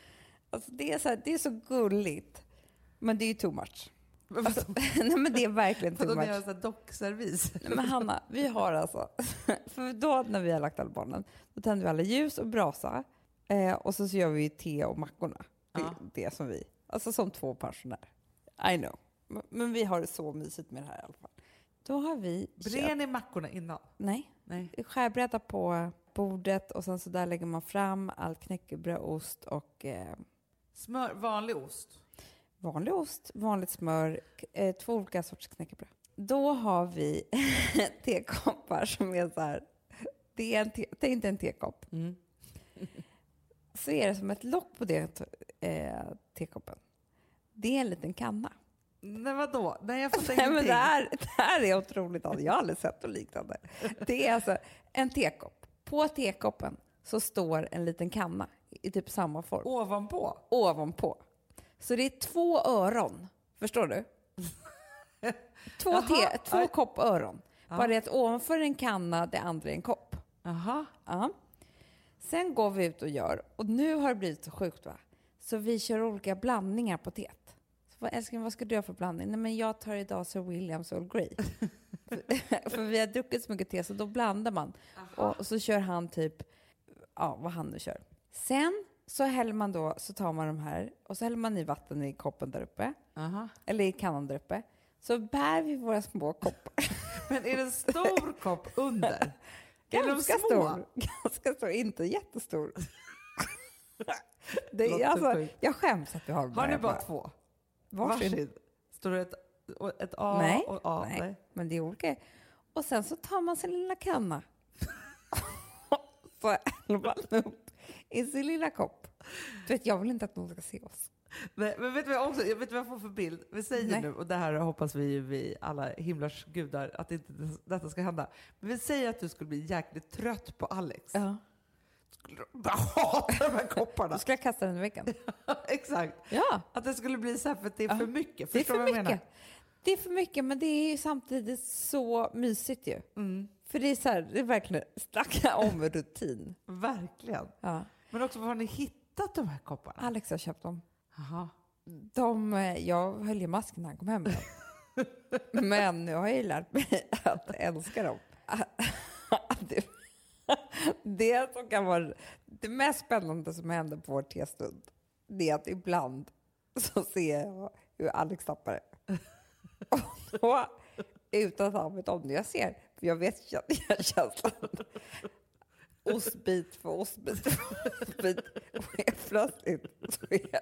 alltså det, är så här, det är så gulligt. Men det är ju too much. Alltså, nej men det är verkligen too much. jag så här dockservis. Nej, Men Hanna, vi har alltså... För då när vi har lagt alla barnen, då tänder vi alla ljus och brasa. Eh, och så, så gör vi te och mackorna. Det, Ja. det som vi. Alltså som två pensionärer. I know. Men, men vi har det så mysigt med det här i alla fall. Då har vi... Brer ni mackorna innan? Nej. Nej. Skärbräda på bordet och sen så där lägger man fram allt knäckebröd, ost och eh, Smör, vanlig ost? Vanlig ost, vanligt smör, eh, två olika sorters knäckebröd. Då har vi tekoppar som är så här, det är en te, tänk dig en tekopp. Mm. Så är det som ett lock på det eh, tekoppen. Det är en liten kanna. Nej vadå? Nej jag fattar Nej, men ingenting. det, här, det här är otroligt. Jag har aldrig sett något liknande. Det är alltså en tekopp. På tekoppen så står en liten kanna i typ samma form. Ovanpå? ovanpå. Så det är två öron. Förstår du? Två, Jaha. te, två Aj. koppöron. Bara det att ovanför en kanna, det andra är en kopp. Jaha. Ja. Sen går vi ut och gör, och nu har det blivit så sjukt va? Så vi kör olika blandningar på teet. Så vad, älskling, vad ska du göra för blandning? Nej men jag tar idag Sir Williams Old Grey. för vi har druckit så mycket te så då blandar man. Och, och så kör han typ, ja vad han nu kör. Sen så häller man då, så tar man de här och så häller man i vatten i koppen där uppe. Aha. Eller i kannan där uppe. Så bär vi våra små koppar. Men är det en stor kopp under? Ganska stor. Ganska stor, inte jättestor. det är, alltså, jag skäms att du har Har ni bara, bara två? Varsin? Varsin? Står det ett, ett A nej, och A? Nej, nej, men det är olika. Och sen så tar man sin lilla kanna. så häller man upp i sin lilla kopp. Du vet, jag vill inte att någon ska se oss. Nej, men vet du vad jag, också, vet vad jag får för bild? Vi säger Nej. nu, och det här hoppas vi vi alla himlars gudar att inte detta ska hända. Men vi säger att du skulle bli jäkligt trött på Alex. Ja. Skulle du bara hata de här kopparna. Då skulle kasta den i väggen. Exakt. Ja. Att det skulle bli så här för att det är ja. för mycket. Förstår det är för mycket. Det är för mycket, men det är ju samtidigt så mysigt ju. Mm. För det är så här, det är verkligen, snacka om rutin. verkligen. Ja. Men också, var har ni hittat de här kopparna? Alex har köpt dem. Aha. De, eh, jag höll ju masken när han kom hem. Men nu har jag ju lärt mig att älska dem. Det, det som kan vara det mest spännande som händer på vår testund, det är att ibland så ser jag hur Alex tappar det. Och då, utan att han vet om det, jag ser, för jag vet känslan ostbit för ostbit för ostbit. Och helt plötsligt så är hela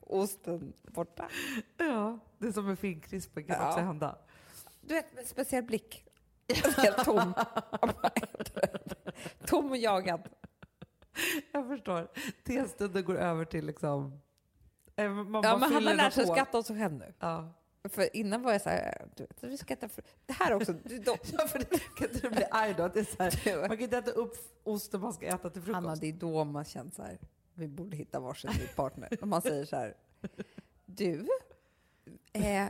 osten borta. Ja, det är som en finkrisp kan ja. också hända. Du vet, med speciell blick. Helt tom. tom och jagad. Jag förstår. Testunden går över till liksom... Eh, man ja, men han har lärt sig skatta oss själv nu. Ja. För innan var jag så här, du vet, vi ska äta Det här också. Du, ja, för det, kan inte du bli arg då? Det är så här, man kan inte äta upp osten man ska äta till frukost. Anna, det är då man känner så här, vi borde hitta varsin ny partner. Om man säger så här, du, eh,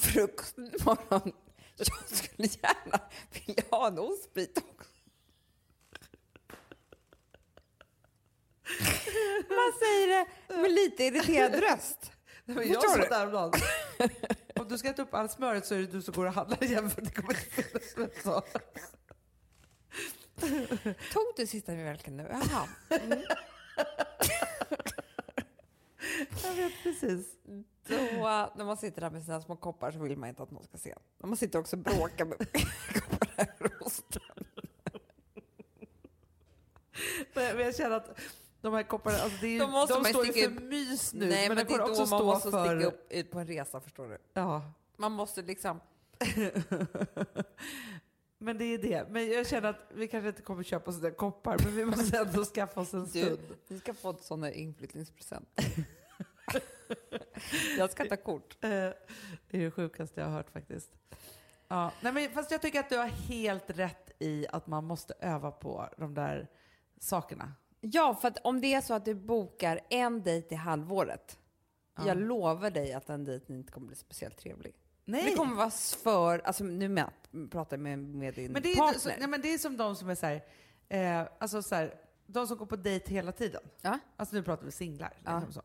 frukost imorgon, jag skulle gärna vilja ha en ostbit också. Man säger det med lite irriterad röst. Men jag sa det häromdagen. Du ska äta upp allt smöret så är det du som går och handlar igen för det kommer inte finnas Tog du sista mjölken nu? Jaha. Mm. Jag vet precis. Då, när man sitter där med sina små koppar så vill man inte att någon ska se. Man sitter också och bråkar med kopparna över osten. Men jag känner att de här kopparna, alltså det är, de, måste de står ju för upp. mys nu. Nej, men, men det är också då man måste för... sticka upp ut på en resa, förstår du. Ja. Man måste liksom... men det är det. Men jag känner att vi kanske inte kommer köpa sådana koppar, men vi måste ändå skaffa oss en stund. Du, vi ska få sådana inflyttningspresent. jag ska ta kort. Eh, det är det sjukaste jag har hört faktiskt. Ja, nej men fast jag tycker att du har helt rätt i att man måste öva på de där sakerna. Ja, för att om det är så att du bokar en dejt i halvåret, ja. jag lovar dig att den dejten inte kommer bli speciellt trevlig. Nej. Det kommer vara för, alltså nu med, pratar jag med, med din men det är, partner. Så, nej, men det är som de som är så här, eh, alltså så här, de som går på dejt hela tiden. Ja. Alltså nu pratar vi singlar. Ja. Liksom så.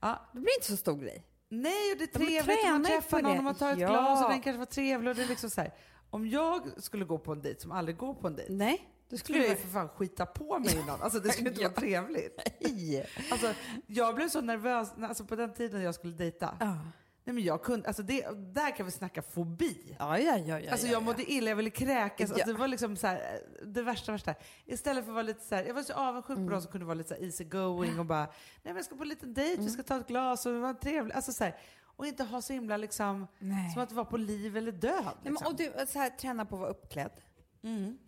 Ja. Det blir inte så stor grej. Nej, och det är trevligt man träffar någon och man tar ett ja. glas och den kanske var trevlig och det är liksom så här. Om jag skulle gå på en dejt som aldrig går på en dejt. Nej. Då skulle ju för fan skita på mig innan. Alltså det skulle inte vara trevligt. Alltså, jag blev så nervös alltså, på den tiden jag skulle dejta. Ja. Nej, men jag kunde, alltså det, där kan vi snacka fobi. Ja, ja, ja, ja, alltså jag mådde illa, jag ville kräkas. Alltså, det var liksom så här, det värsta, värsta. Istället för att vara lite så här, jag var så avundsjuk på mm. de som kunde vara lite så easy going och bara, nej men jag ska på en liten dejt, mm. vi ska ta ett glas och det var trevligt. Alltså så här, och inte ha så himla liksom, nej. som att det var på liv eller död. Liksom. Nej, men, liksom. och du, så här, träna på att vara uppklädd. Mm.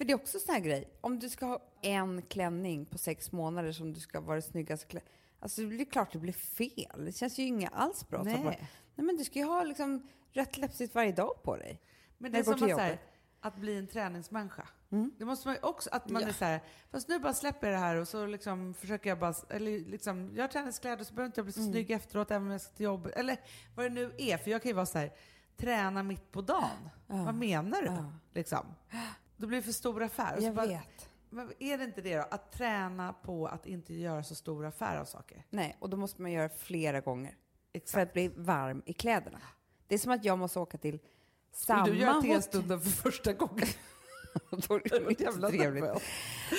För det är också sån här grej. Om du ska ha en klänning på sex månader som du ska vara det snyggaste klänningen. Alltså det är klart det blir fel. Det känns ju inget alls bra. Nej. Bara, nej men du ska ju ha liksom rätt läppstift varje dag på dig. Men det är som att, här, att bli en träningsmänniska. Mm. Det måste man ju också, att man ja. är så här, fast nu bara släpper jag det här och så liksom försöker jag bara, eller liksom, jag har träningskläder så behöver inte jag bli så mm. snygg efteråt även om jag ska till jobbet. Eller vad det nu är, för jag kan ju vara så här, träna mitt på dagen. Ja. Vad menar du? Ja. Liksom. Då blir det för stor affär. Jag bara, vet. Men är det inte det då? Att träna på att inte göra så stor affär av saker? Nej, och då måste man göra flera gånger. Exakt. För att bli varm i kläderna. Det är som att jag måste åka till samma Skulle du göra testunden för första gången? Då är det inte trevligt.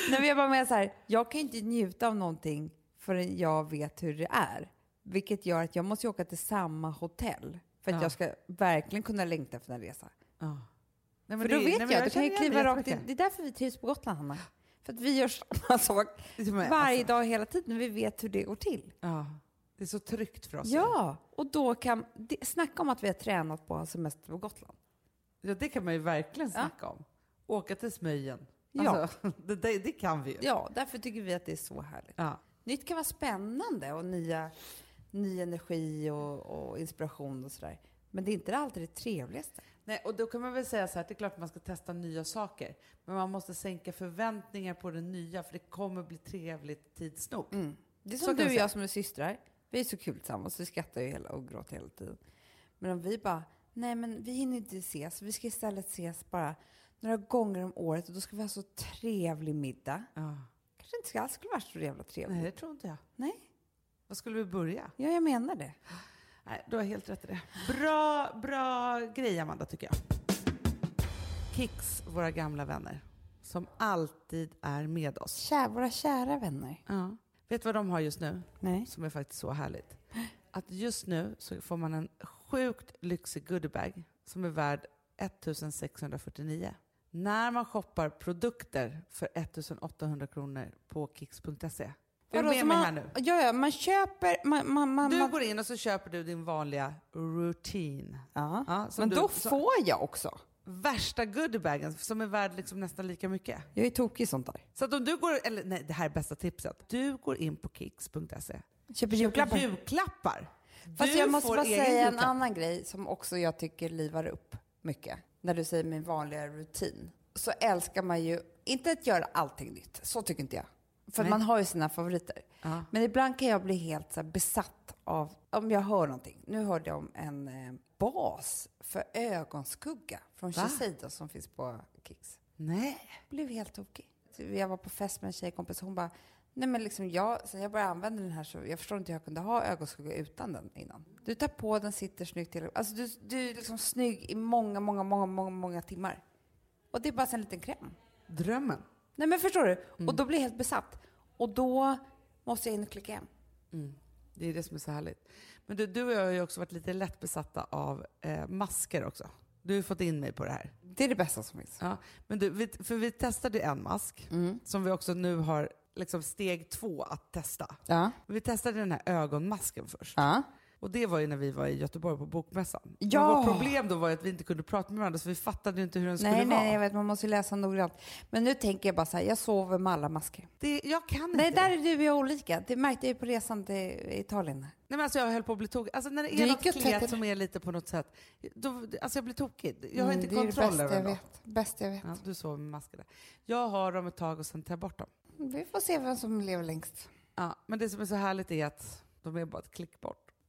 Nej, men jag bara menar så här, jag kan inte njuta av någonting förrän jag vet hur det är. Vilket gör att jag måste åka till samma hotell för att ja. jag ska verkligen kunna längta efter en resa. Ja. Nej, för då det, vet nej, jag, jag, du kan ju kliva rakt in. Det är därför vi trivs på Gotland, Hanna. För att vi gör samma sak varje alltså. dag hela tiden. Vi vet hur det går till. Ja. Det är så tryggt för oss. Ja, och då kan... Snacka om att vi har tränat på semester på Gotland. Ja, det kan man ju verkligen snacka ja. om. Åka till Smögen. Ja. Alltså, det, det, det, kan vi ju. Ja, därför tycker vi att det är så härligt. Ja. Nytt kan vara spännande och nya, ny energi och, och inspiration och sådär. Men det är inte alltid det trevligaste. Nej, och då kan man väl säga så här, det är klart att man ska testa nya saker. Men man måste sänka förväntningar på det nya, för det kommer bli trevligt tids nog. Mm. Det är som du och jag som är systrar. Vi är så kul tillsammans, vi skrattar ju hela och gråter hela tiden. Men om vi bara, nej men vi hinner inte ses, vi ska istället ses bara några gånger om året och då ska vi ha så trevlig middag. Ja. Kanske inte alls skulle vara så jävla trevligt. Nej, det tror inte jag. Nej. Var skulle vi börja? Ja, jag menar det. Nej, du har helt rätt i det. Bra, bra grej, Amanda, tycker jag. Kicks, våra gamla vänner, som alltid är med oss. Kär, våra kära vänner. Ja. Vet du vad de har just nu? Nej. Som är faktiskt så härligt. Att just nu så får man en sjukt lyxig goodiebag som är värd 1649. När man shoppar produkter för 1800 kronor på kicks.se. Du med mig här nu? Ja, ja, man köper... Man, man, man, du går in och så köper du din vanliga routine. Ja, ja men du, då får jag också. Värsta goodiebagen som är värd liksom nästan lika mycket. Jag är tokig i sånt där. Så att om du går, eller nej, det här är bästa tipset. Du går in på kicks.se. Köper julklappar. julklappar. Fast du jag måste bara säga en annan grej som också jag tycker livar upp mycket. När du säger min vanliga rutin. Så älskar man ju, inte att göra allting nytt, så tycker inte jag. För man har ju sina favoriter. Ja. Men ibland kan jag bli helt så besatt av, om jag hör någonting. Nu hörde jag om en eh, bas för ögonskugga från Shiseido som finns på Kicks. Nej. Blev helt tokig. Jag var på fest med en tjejkompis och hon bara, Nej men liksom jag, sen jag började använda den här så jag förstår inte hur jag kunde ha ögonskugga utan den innan. Du tar på den, sitter snyggt till, alltså du, du är liksom snygg i många, många, många, många, många timmar. Och det är bara en liten kräm. Drömmen. Nej men förstår du? Mm. Och då blir jag helt besatt. Och då måste jag in och klicka hem. Mm. Det är det som är så härligt. Men du, du och jag har ju också varit lite lätt besatta av eh, masker också. Du har fått in mig på det här. Det är det bästa som finns. Ja, men du, vi, för vi testade en mask mm. som vi också nu har liksom steg två att testa. Ja. Vi testade den här ögonmasken först. Ja. Och det var ju när vi var i Göteborg på Bokmässan. Ja. Vårt problem då var ju att vi inte kunde prata med varandra så vi fattade inte hur den skulle nej, vara. Nej, jag vet, man måste läsa noggrant. Men nu tänker jag bara så här, jag sover med alla masker. Det, jag kan inte. Nej, där är du och jag olika. Det märkte jag ju på resan till Italien. Nej, men alltså jag höll på att bli tokig. Alltså när det är något klet som är lite på något sätt, då, alltså jag blir tokig. Jag har mm, inte kontroll över det. Det är det bästa jag vet. Ja, du sover med maskerna. Jag har dem ett tag och sen tar jag bort dem. Vi får se vem som lever längst. Ja, men det som är så härligt är att de är bara ett klick bort.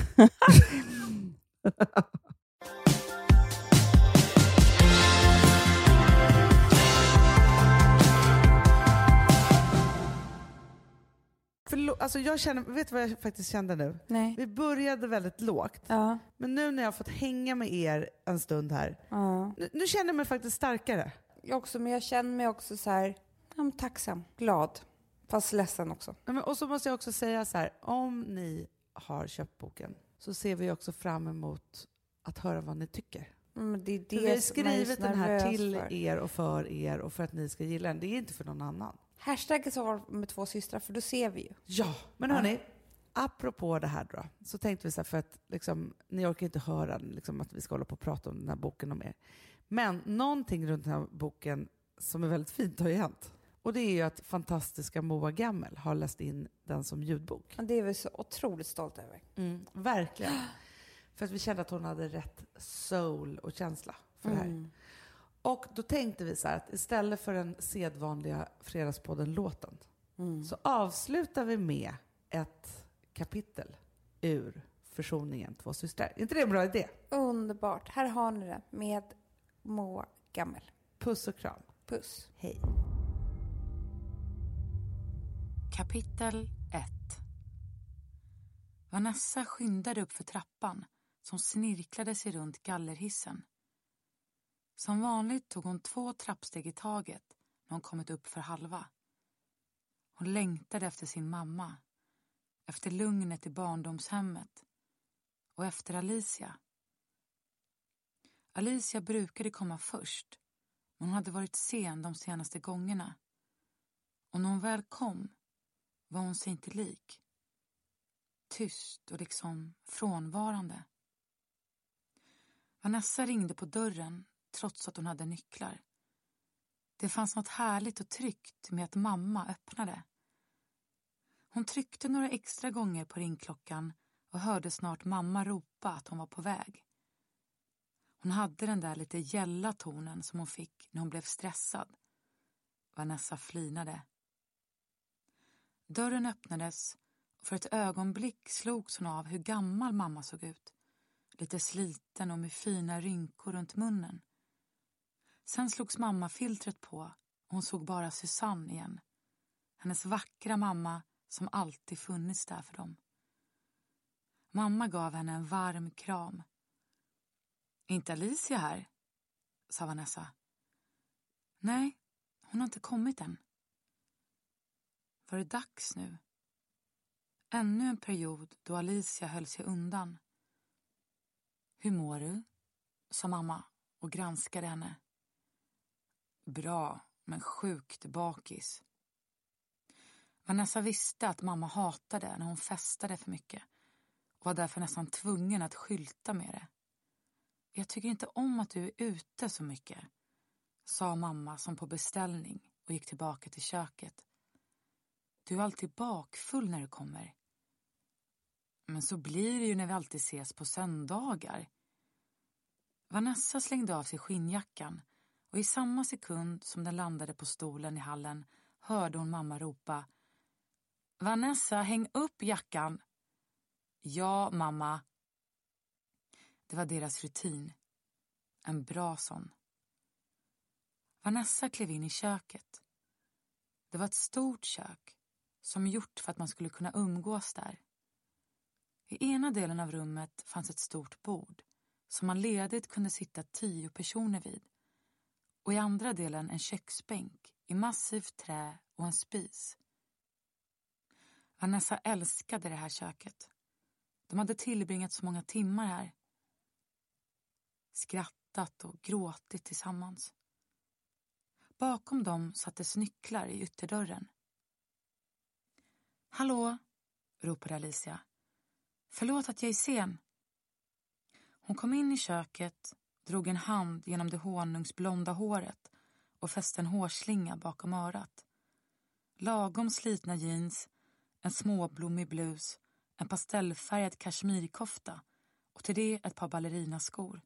Alltså jag känner, vet du vad jag faktiskt kände nu? Nej. Vi började väldigt lågt. Ja. Men nu när jag har fått hänga med er en stund här, ja. nu, nu, känner jag mig faktiskt starkare. Jag också, men jag känner mig också så här, ja, tacksam, glad, fast ledsen också. Ja, men, och så måste jag också säga så här, om ni har köpt boken, så ser vi också fram emot att höra vad ni tycker. Mm, det är det vi har skrivit den här till för. er och för er och för att ni ska gilla den. Det är inte för någon annan. Hashtag svar med två systrar, för då ser vi ju. Ja, men hörni, apropå det här då, så tänkte vi så här, för att liksom, ni orkar inte höra liksom, att vi ska hålla på och prata om den här boken och mer. Men någonting runt den här boken som är väldigt fint har ju hänt. Och det är ju att fantastiska Moa Gammel har läst in den som ljudbok. Det är vi så otroligt stolta över. Mm, verkligen. För att vi kände att hon hade rätt soul och känsla för det här. Mm. Och då tänkte vi så här att istället för den sedvanliga Fredagspodden-låten mm. så avslutar vi med ett kapitel ur Försoningen två systrar. Är inte det en bra idé? Underbart. Här har ni det med Moa Gammel. Puss och kram. Puss. Hej. Kapitel 1 Vanessa skyndade upp för trappan som snirklade sig runt gallerhissen. Som vanligt tog hon två trappsteg i taget när hon kommit upp för halva. Hon längtade efter sin mamma, efter lugnet i barndomshemmet och efter Alicia. Alicia brukade komma först, men hon hade varit sen de senaste gångerna. Och när hon väl kom var hon sig inte lik. Tyst och liksom frånvarande. Vanessa ringde på dörren trots att hon hade nycklar. Det fanns något härligt och tryggt med att mamma öppnade. Hon tryckte några extra gånger på ringklockan och hörde snart mamma ropa att hon var på väg. Hon hade den där lite gälla tonen som hon fick när hon blev stressad. Vanessa flinade. Dörren öppnades och för ett ögonblick slogs hon av hur gammal mamma såg ut. Lite sliten och med fina rynkor runt munnen. Sen slogs mammafiltret på och hon såg bara Susanne igen. Hennes vackra mamma som alltid funnits där för dem. Mamma gav henne en varm kram. Är inte Alicia här? sa Vanessa. Nej, hon har inte kommit än. Var det dags nu? Ännu en period då Alicia höll sig undan. Hur mår du? sa mamma och granskade henne. Bra, men sjukt bakis. Vanessa visste att mamma hatade när hon festade för mycket och var därför nästan tvungen att skylta med det. Jag tycker inte om att du är ute så mycket, sa mamma som på beställning och gick tillbaka till köket. Du är alltid bakfull när du kommer. Men så blir det ju när vi alltid ses på söndagar. Vanessa slängde av sig skinnjackan och i samma sekund som den landade på stolen i hallen hörde hon mamma ropa Vanessa, häng upp jackan! Ja, mamma. Det var deras rutin. En bra sån. Vanessa klev in i köket. Det var ett stort kök som gjort för att man skulle kunna umgås där. I ena delen av rummet fanns ett stort bord som man ledigt kunde sitta tio personer vid och i andra delen en köksbänk i massivt trä och en spis. Vanessa älskade det här köket. De hade tillbringat så många timmar här. Skrattat och gråtit tillsammans. Bakom dem sattes nycklar i ytterdörren. Hallå, ropade Alicia. Förlåt att jag är sen. Hon kom in i köket, drog en hand genom det honungsblonda håret och fäste en hårslinga bakom örat. Lagom slitna jeans, en småblommig blus, en pastellfärgad kashmirkofta och till det ett par ballerinaskor.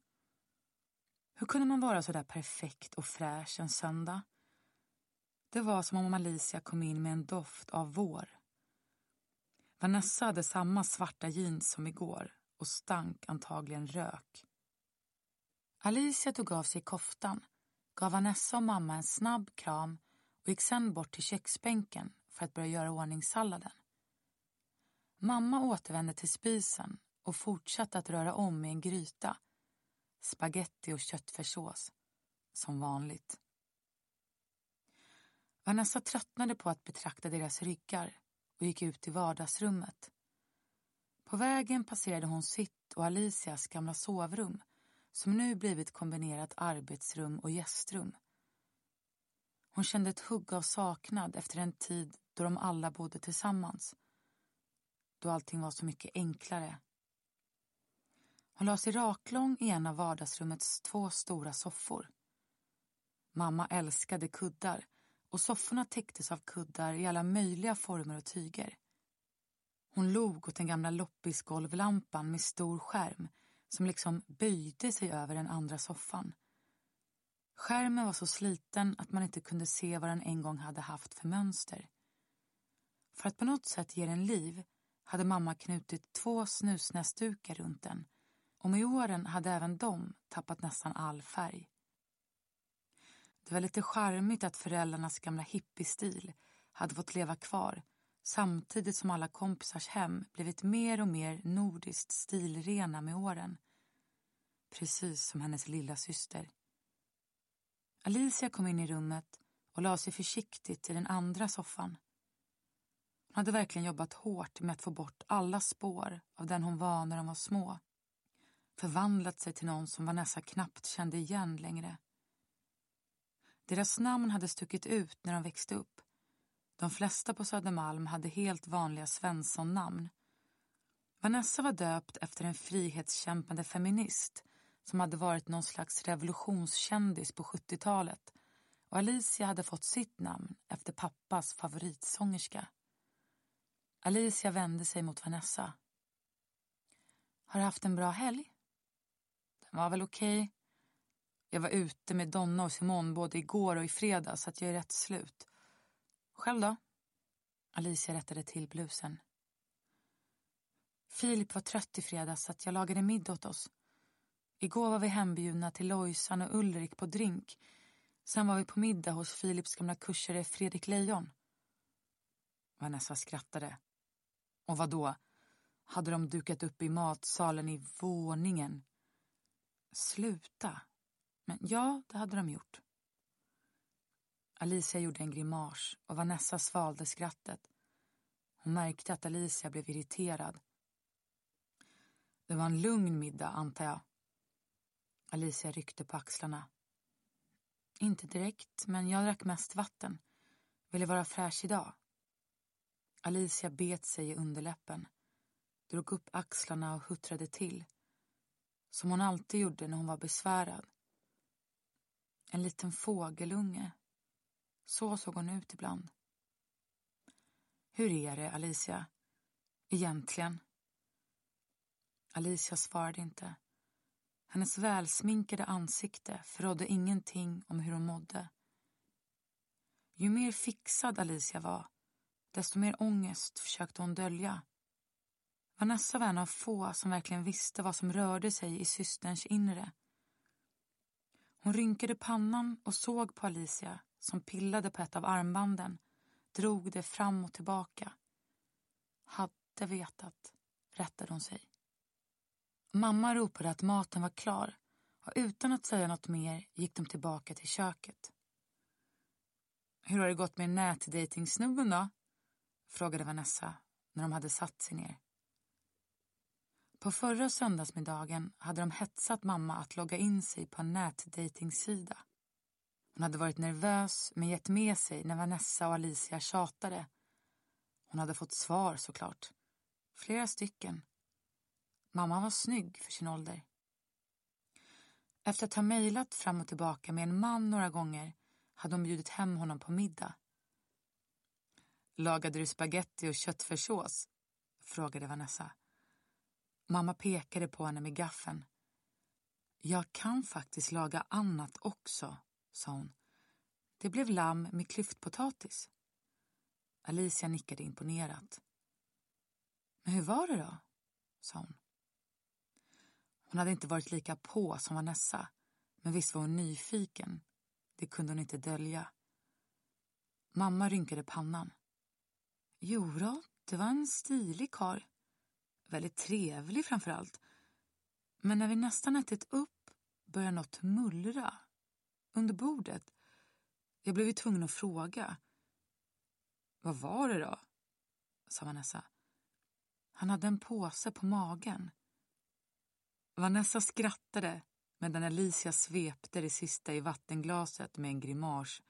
Hur kunde man vara så där perfekt och fräsch en söndag? Det var som om Alicia kom in med en doft av vår. Vanessa hade samma svarta jeans som igår och stank antagligen rök. Alicia tog av sig koftan, gav Vanessa och mamma en snabb kram och gick sen bort till köksbänken för att börja göra ordning salladen. Mamma återvände till spisen och fortsatte att röra om i en gryta. Spaghetti och köttfärssås, som vanligt. Vanessa tröttnade på att betrakta deras ryggar och gick ut i vardagsrummet. På vägen passerade hon sitt och Alicias gamla sovrum som nu blivit kombinerat arbetsrum och gästrum. Hon kände ett hugg av saknad efter en tid då de alla bodde tillsammans. Då allting var så mycket enklare. Hon la sig raklång i en av vardagsrummets två stora soffor. Mamma älskade kuddar och sofforna täcktes av kuddar i alla möjliga former och tyger. Hon log åt den gamla loppisgolvlampan med stor skärm som liksom böjde sig över den andra soffan. Skärmen var så sliten att man inte kunde se vad den en gång hade haft för mönster. För att på något sätt ge den liv hade mamma knutit två snusnäsdukar runt den och med åren hade även de tappat nästan all färg. Det var lite charmigt att föräldrarnas gamla hippiestil hade fått leva kvar samtidigt som alla kompisars hem blivit mer och mer nordiskt stilrena med åren. Precis som hennes lilla syster. Alicia kom in i rummet och la sig försiktigt i den andra soffan. Hon hade verkligen jobbat hårt med att få bort alla spår av den hon var när de var små. Förvandlat sig till någon som Vanessa knappt kände igen längre. Deras namn hade stuckit ut när de växte upp. De flesta på Södermalm hade helt vanliga Svensson-namn. Vanessa var döpt efter en frihetskämpande feminist som hade varit någon slags revolutionskändis på 70-talet och Alicia hade fått sitt namn efter pappas favoritsångerska. Alicia vände sig mot Vanessa. Har du haft en bra helg? Den var väl okej. Okay. Jag var ute med Donna och Simon både igår och i fredag så att jag är rätt slut. Själv då? Alicia rättade till blusen. Filip var trött i fredags så att jag lagade middag åt oss. Igår var vi hembjudna till Lojsan och Ulrik på drink. Sen var vi på middag hos Filips gamla kursare Fredrik Lejon. Vanessa skrattade. Och vad då? hade de dukat upp i matsalen i våningen. Sluta. Men ja, det hade de gjort. Alicia gjorde en grimas och Vanessa svalde skrattet. Hon märkte att Alicia blev irriterad. Det var en lugn middag, antar jag. Alicia ryckte på axlarna. Inte direkt, men jag drack mest vatten. Ville vara fräsch idag. Alicia bet sig i underläppen, drog upp axlarna och huttrade till. Som hon alltid gjorde när hon var besvärad. En liten fågelunge. Så såg hon ut ibland. Hur är det, Alicia? Egentligen? Alicia svarade inte. Hennes välsminkade ansikte förrådde ingenting om hur hon mådde. Ju mer fixad Alicia var, desto mer ångest försökte hon dölja. Vanessa var en av få som verkligen visste vad som rörde sig i systerns inre. Hon rynkade pannan och såg på Alicia som pillade på ett av armbanden, drog det fram och tillbaka. Hade vetat, rättade hon sig. Mamma ropade att maten var klar och utan att säga något mer gick de tillbaka till köket. Hur har det gått med nätdejtingsnubben då? frågade Vanessa när de hade satt sig ner. På förra söndagsmiddagen hade de hetsat mamma att logga in sig på en nätdejtingsida. Hon hade varit nervös men gett med sig när Vanessa och Alicia tjatade. Hon hade fått svar såklart. Flera stycken. Mamma var snygg för sin ålder. Efter att ha mejlat fram och tillbaka med en man några gånger hade hon bjudit hem honom på middag. Lagade du spaghetti och köttfärssås? frågade Vanessa. Mamma pekade på henne med gaffeln. Jag kan faktiskt laga annat också, sa hon. Det blev lamm med klyftpotatis. Alicia nickade imponerat. Men hur var det då? sa hon. Hon hade inte varit lika på som Vanessa, men visst var hon nyfiken. Det kunde hon inte dölja. Mamma rynkade pannan. Jo då, det var en stilig karl. Väldigt trevlig framför allt. Men när vi nästan ätit upp började något mullra under bordet. Jag blev ju tvungen att fråga. Vad var det då? sa Vanessa. Han hade en påse på magen. Vanessa skrattade medan Alicia svepte det sista i vattenglaset med en grimas.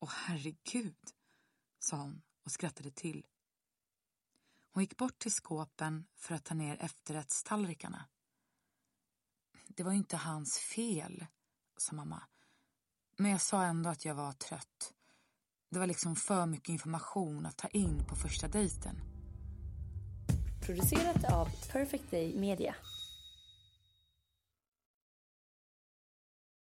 Åh, herregud, sa hon och skrattade till. Hon gick bort till skåpen för att ta ner efterrättstallrikarna. Det var ju inte hans fel, sa mamma. Men jag sa ändå att jag var trött. Det var liksom för mycket information att ta in på första dejten. Producerat av Perfect Day Media.